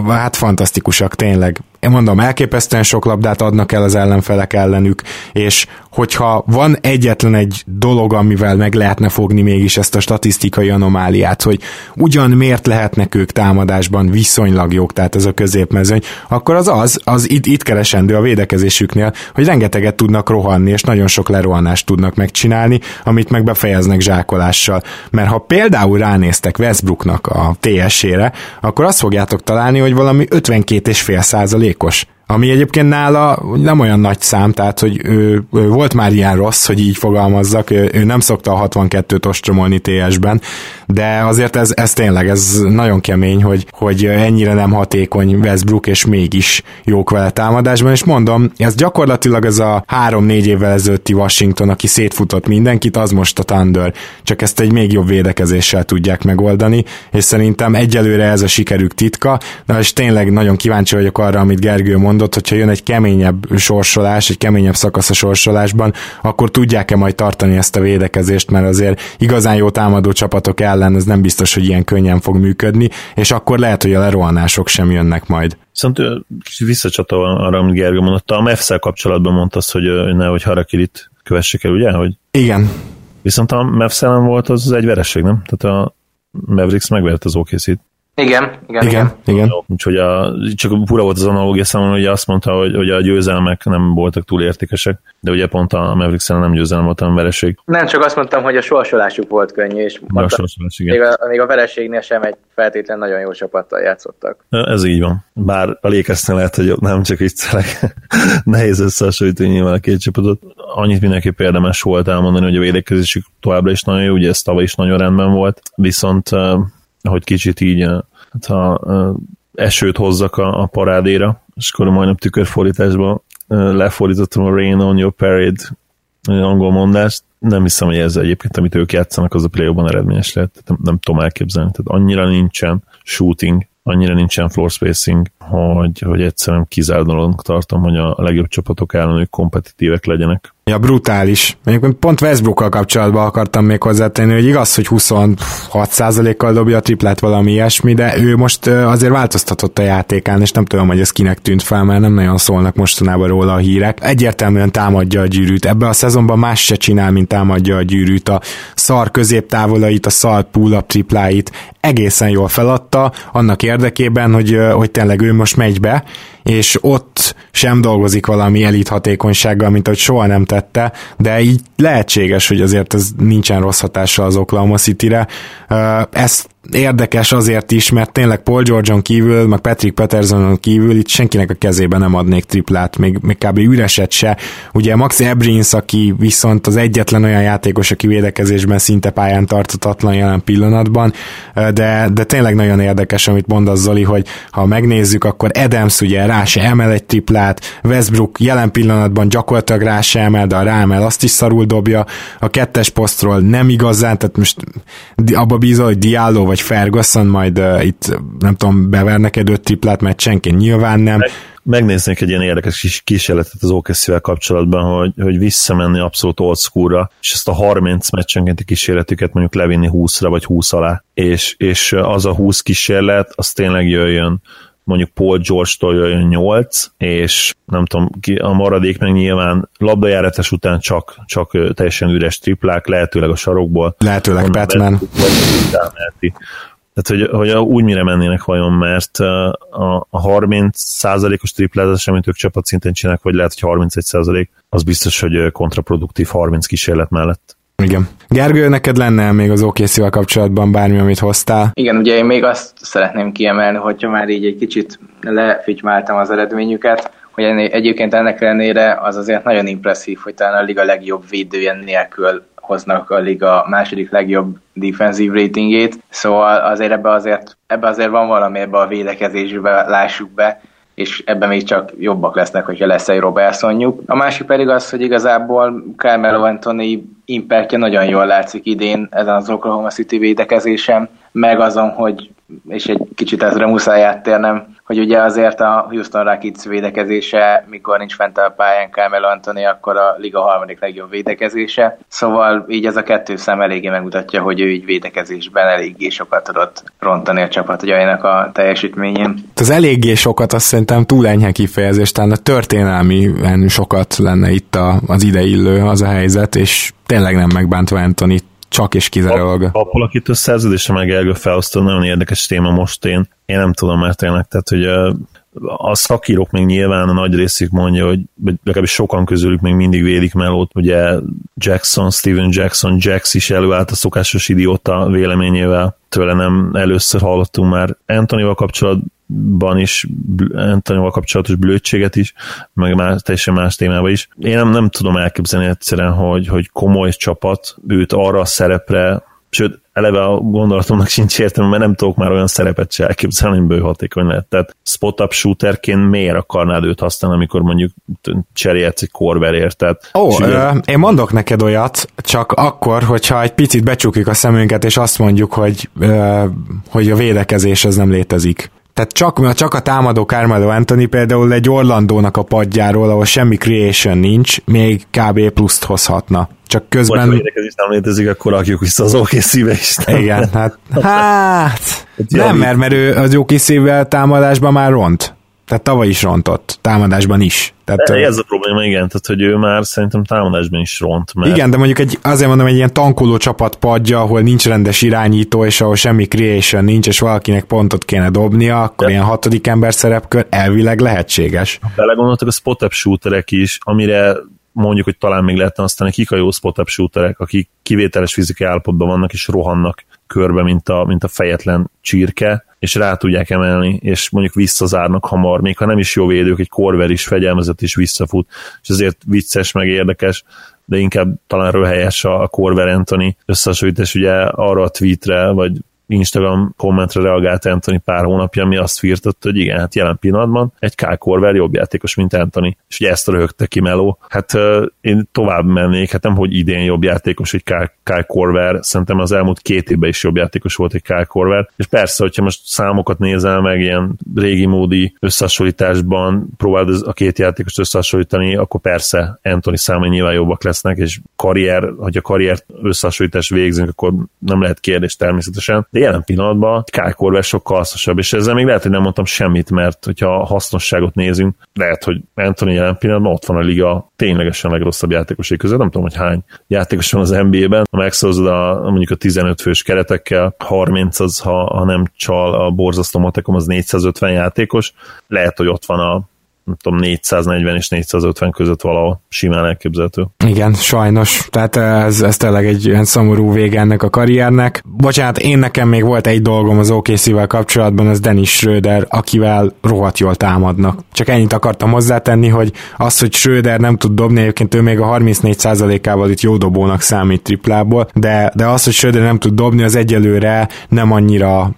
hát fantasztikusak tényleg én mondom, elképesztően sok labdát adnak el az ellenfelek ellenük, és hogyha van egyetlen egy dolog, amivel meg lehetne fogni mégis ezt a statisztikai anomáliát, hogy ugyan miért lehetnek ők támadásban viszonylag jók, tehát ez a középmezőny, akkor az az, az itt, itt keresendő a védekezésüknél, hogy rengeteget tudnak rohanni, és nagyon sok lerohanást tudnak megcsinálni, amit meg befejeznek zsákolással. Mert ha például ránéztek Westbrooknak a TS-ére, akkor azt fogjátok találni, hogy valami 52,5 százalékos ami egyébként nála nem olyan nagy szám, tehát hogy ő, ő volt már ilyen rossz, hogy így fogalmazzak, ő, ő nem szokta a 62-t ostromolni TS-ben, de azért ez, ez tényleg, ez nagyon kemény, hogy, hogy ennyire nem hatékony Westbrook, és mégis jók vele támadásban, és mondom, ez gyakorlatilag ez a három-négy évvel ezelőtti Washington, aki szétfutott mindenkit, az most a Thunder, csak ezt egy még jobb védekezéssel tudják megoldani, és szerintem egyelőre ez a sikerük titka, de és tényleg nagyon kíváncsi vagyok arra, amit Gergő mond, mondott, hogyha jön egy keményebb sorsolás, egy keményebb szakasz a sorsolásban, akkor tudják-e majd tartani ezt a védekezést, mert azért igazán jó támadó csapatok ellen ez nem biztos, hogy ilyen könnyen fog működni, és akkor lehet, hogy a lerohanások sem jönnek majd. Viszont kicsit visszacsatolva arra, amit Gergő mondott, a mefsz kapcsolatban mondta azt, hogy nehogy Harakirit kövessük el, ugye? Hogy... Igen. Viszont a mefsz volt az egy vereség, nem? Tehát a Mavericks megvert az OKC-t. Igen, igen, igen. igen. Úgyhogy a, csak pura volt az analógia számomra, hogy azt mondta, hogy, hogy a győzelmek nem voltak túl értékesek, de ugye pont a Mavericks nem győzelem volt, hanem vereség. Nem, csak azt mondtam, hogy a sorsolásuk volt könnyű, és a sorsolás, igen. Még, a, még a vereségnél sem egy feltétlen nagyon jó csapattal játszottak. Ez így van. Bár a Lakersnél lehet, hogy nem csak viccelek. <laughs> Nehéz összehasonlítani nyilván a két csapatot. Annyit mindenképp érdemes volt elmondani, hogy a védekezésük továbbra is nagyon jó, ugye ez tavaly is nagyon rendben volt, viszont hogy kicsit így hát ha esőt hozzak a, a parádéra, és akkor majdnem tükörfordításban lefordítottam a Rain on Your Parade angol mondást, nem hiszem, hogy ez egyébként, amit ők játszanak, az a play eredményes lehet, nem, nem tudom elképzelni. Tehát annyira nincsen shooting, annyira nincsen floor spacing, hogy, hogy egyszerűen kizárólag tartom, hogy a legjobb csapatok ellen ők kompetitívek legyenek. Ja, brutális. Mondjuk pont Westbrookkal kapcsolatban akartam még hozzátenni, hogy igaz, hogy 26%-kal dobja a triplát valami ilyesmi, de ő most azért változtatott a játékán, és nem tudom, hogy ez kinek tűnt fel, mert nem nagyon szólnak mostanában róla a hírek. Egyértelműen támadja a gyűrűt. Ebbe a szezonban más se csinál, mint támadja a gyűrűt. A szar középtávolait, a szar pull-up tripláit egészen jól feladta, annak érdekében, hogy, hogy tényleg ő most megy be, és ott sem dolgozik valami elit hatékonysággal, mint ahogy soha nem tette, de így lehetséges, hogy azért ez nincsen rossz hatással az Oklahoma City-re. Ezt érdekes azért is, mert tényleg Paul George-on kívül, meg Patrick Petersonon kívül itt senkinek a kezébe nem adnék triplát, még, még kb. üreset se. Ugye Maxi Ebrins, aki viszont az egyetlen olyan játékos, aki védekezésben szinte pályán tartatatlan jelen pillanatban, de, de tényleg nagyon érdekes, amit mondasz Zoli, hogy ha megnézzük, akkor Adams ugye rá se emel egy triplát, Westbrook jelen pillanatban gyakorlatilag rá se emel, de a rámel azt is szarul dobja, a kettes posztról nem igazán, tehát most abba bízol, hogy Diallo vagy Ferguson majd uh, itt nem tudom, bevernek egy öt triplát meccsenként, nyilván nem. Meg, megnéznék egy ilyen érdekes kis kísérletet az okc kapcsolatban, hogy, hogy visszamenni abszolút old school és ezt a 30 meccsenkénti kísérletüket mondjuk levinni 20-ra vagy 20 alá, és, és az a 20 kísérlet, az tényleg jöjjön mondjuk Paul George-tól jöjjön 8, és nem tudom, ki, a maradék meg nyilván labdajárates után csak, csak teljesen üres triplák, lehetőleg a sarokból. Lehetőleg Batman. Tehát, hogy, hogy úgy mire mennének vajon, mert a, a 30%-os triplázás, amit ők csapatszinten csinálnak, vagy lehet, hogy 31%, az biztos, hogy kontraproduktív 30 kísérlet mellett. Igen. Gergő, neked lenne még az okc kapcsolatban bármi, amit hoztál? Igen, ugye én még azt szeretném kiemelni, hogyha már így egy kicsit lefitymáltam az eredményüket, hogy egyébként ennek ellenére az azért nagyon impresszív, hogy talán a liga legjobb védője nélkül hoznak a liga második legjobb defensív ratingét, szóval azért ebbe azért, ebbe azért van valami ebbe a védekezésbe, lássuk be, és ebben még csak jobbak lesznek, hogyha lesz egy Robertsonjuk. A másik pedig az, hogy igazából Carmelo Anthony impactja nagyon jól látszik idén ezen az Oklahoma City védekezésen, meg azon, hogy és egy kicsit ezre muszáj áttérnem, hogy ugye azért a Houston Rockets védekezése, mikor nincs fent a pályán Carmelo Anthony, akkor a liga harmadik legjobb védekezése. Szóval így ez a kettő szem eléggé megmutatja, hogy ő így védekezésben eléggé sokat tudott rontani a csapatjainak a teljesítményén. Az eléggé sokat azt szerintem túl enyhe kifejezés, talán a történelmi sokat lenne itt a, az ideillő az a helyzet, és tényleg nem megbántva Anthony csak és kizárólag. A, a a szerződése meg Ergő Fausto nagyon érdekes téma most én. Én nem tudom már tényleg, tehát hogy a szakírók még nyilván a nagy részük mondja, hogy legalábbis sokan közülük még mindig védik melót, ugye Jackson, Steven Jackson, Jax is előállt a szokásos idióta véleményével, tőle nem először hallottunk már Anthony-val kapcsolatban is, Anthony-val kapcsolatos blödséget is, meg más, teljesen más témában is. Én nem, nem tudom elképzelni egyszerűen, hogy, hogy komoly csapat őt arra a szerepre sőt, eleve a gondolatomnak sincs értelme, mert nem tudok már olyan szerepet se elképzelni, amiből hatékony lehet. Tehát spot-up shooterként miért akarnád őt használni, amikor mondjuk cserélhetsz egy korverért? Tehát, Ó, ö, én mondok neked olyat, csak akkor, hogyha egy picit becsukjuk a szemünket, és azt mondjuk, hogy, ö, hogy a védekezés az nem létezik. Tehát csak, csak a támadó Carmelo Anthony például egy Orlandónak a padjáról, ahol semmi creation nincs, még kb. pluszt hozhatna. Csak közben... Vagy ha nem létezik, akkor rakjuk vissza az OKC-be is. Igen, hát, hát nem, mert, mert ő az OKC-vel támadásban már ront. Tehát tavaly is rontott, támadásban is. Tehát, de ez a probléma, igen, tehát hogy ő már szerintem támadásban is ront. Mert... Igen, de mondjuk egy, azért mondom, egy ilyen tankoló csapat padja, ahol nincs rendes irányító, és ahol semmi creation nincs, és valakinek pontot kéne dobnia, akkor de... ilyen hatodik ember szerepkör elvileg lehetséges. Belegondoltak a spot-up shooterek is, amire mondjuk, hogy talán még lehetne aztán kik a jó spot-up shooterek, akik kivételes fizikai állapotban vannak, és rohannak körbe, mint a, mint a fejetlen csirke, és rá tudják emelni, és mondjuk visszazárnak hamar, még ha nem is jó védők, egy korver is fegyelmezett és visszafut, és ezért vicces, meg érdekes, de inkább talán röhelyes a Corver Anthony összehasonlítás ugye arra a tweetre, vagy Instagram kommentre reagált Anthony pár hónapja, ami azt firtott, hogy igen, hát jelen pillanatban egy Kyle Korver jobb játékos, mint Anthony. És ugye ezt röhögte ki Meló. Hát uh, én tovább mennék, hát nem, hogy idén jobb játékos, egy Kyle, Korver, szerintem az elmúlt két évben is jobb játékos volt egy Kyle Korver. És persze, hogyha most számokat nézel meg, ilyen régi módi összehasonlításban próbáld a két játékost összehasonlítani, akkor persze Anthony számai nyilván jobbak lesznek, és karrier, hogyha karrier összehasonlítás végzünk, akkor nem lehet kérdés természetesen. De jelen pillanatban Kyle Korver sokkal hasznosabb, és ezzel még lehet, hogy nem mondtam semmit, mert hogyha a hasznosságot nézünk, lehet, hogy Anthony jelen pillanatban ott van a liga ténylegesen legrosszabb játékosai között, nem tudom, hogy hány játékos van az NBA-ben, ha megszorozod a, mondjuk a 15 fős keretekkel, 30 az, ha, ha nem csal a borzasztó matekom, az 450 játékos, lehet, hogy ott van a nem tudom, 440 és 450 között valahol simán elképzelhető. Igen, sajnos. Tehát ez, ez tényleg egy ilyen szomorú vége ennek a karriernek. Bocsánat, én nekem még volt egy dolgom az OKC-vel kapcsolatban, ez Dennis Schröder, akivel rohadt jól támadnak. Csak ennyit akartam hozzátenni, hogy az, hogy Schröder nem tud dobni, egyébként ő még a 34%-ával itt jó dobónak számít triplából, de, de az, hogy Schröder nem tud dobni, az egyelőre nem annyira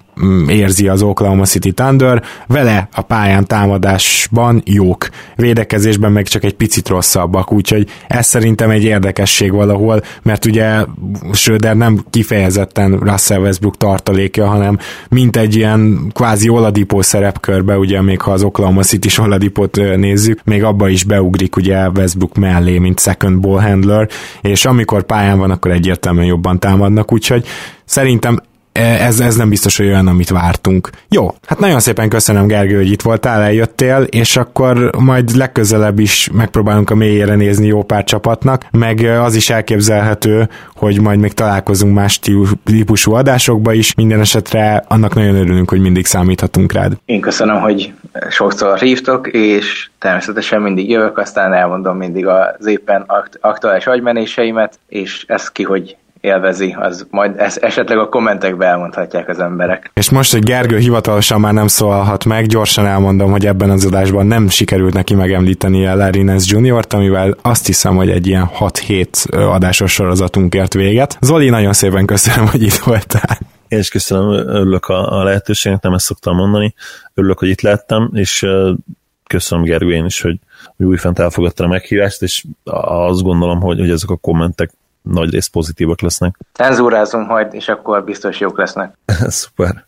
érzi az Oklahoma City Thunder, vele a pályán támadásban jók, védekezésben meg csak egy picit rosszabbak, úgyhogy ez szerintem egy érdekesség valahol, mert ugye Schröder nem kifejezetten Russell Westbrook tartalékja, hanem mint egy ilyen kvázi Oladipó szerepkörbe, ugye még ha az Oklahoma City Oladipót nézzük, még abba is beugrik ugye Westbrook mellé, mint second ball handler, és amikor pályán van, akkor egyértelműen jobban támadnak, úgyhogy Szerintem ez, ez nem biztos, hogy olyan, amit vártunk. Jó, hát nagyon szépen köszönöm, Gergő, hogy itt voltál, eljöttél, és akkor majd legközelebb is megpróbálunk a mélyére nézni jó pár csapatnak, meg az is elképzelhető, hogy majd még találkozunk más típusú adásokba is, minden esetre annak nagyon örülünk, hogy mindig számíthatunk rád. Én köszönöm, hogy sokszor hívtok, és természetesen mindig jövök, aztán elmondom mindig az éppen aktuális agymenéseimet, és ez ki, hogy élvezi, az majd ezt esetleg a kommentekbe elmondhatják az emberek. És most, hogy Gergő hivatalosan már nem szólhat meg, gyorsan elmondom, hogy ebben az adásban nem sikerült neki megemlíteni a Larry Nance Jr.-t, amivel azt hiszem, hogy egy ilyen 6-7 adásos sorozatunk ért véget. Zoli, nagyon szépen köszönöm, hogy itt voltál. Én is köszönöm, örülök a, a lehetőségnek, nem ezt szoktam mondani. Örülök, hogy itt lettem, és köszönöm Gergő én is, hogy, hogy újfent elfogadta a meghívást, és azt gondolom, hogy, hogy ezek a kommentek nagy rész pozitívak lesznek. Cenzúrázunk majd, és akkor biztos jók lesznek. <laughs> Szuper.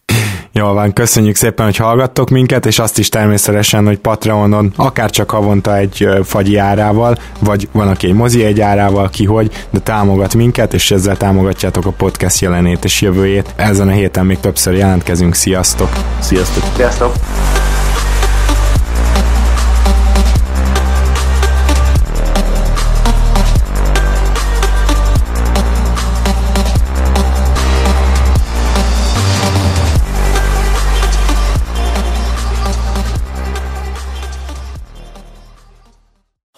Jól van, köszönjük szépen, hogy hallgattok minket, és azt is természetesen, hogy Patreonon akár csak havonta egy fagyi árával, vagy van, aki egy mozi egy árával, ki hogy, de támogat minket, és ezzel támogatjátok a podcast jelenét és jövőjét. Ezen a héten még többször jelentkezünk, sziasztok! Sziasztok! Sziasztok!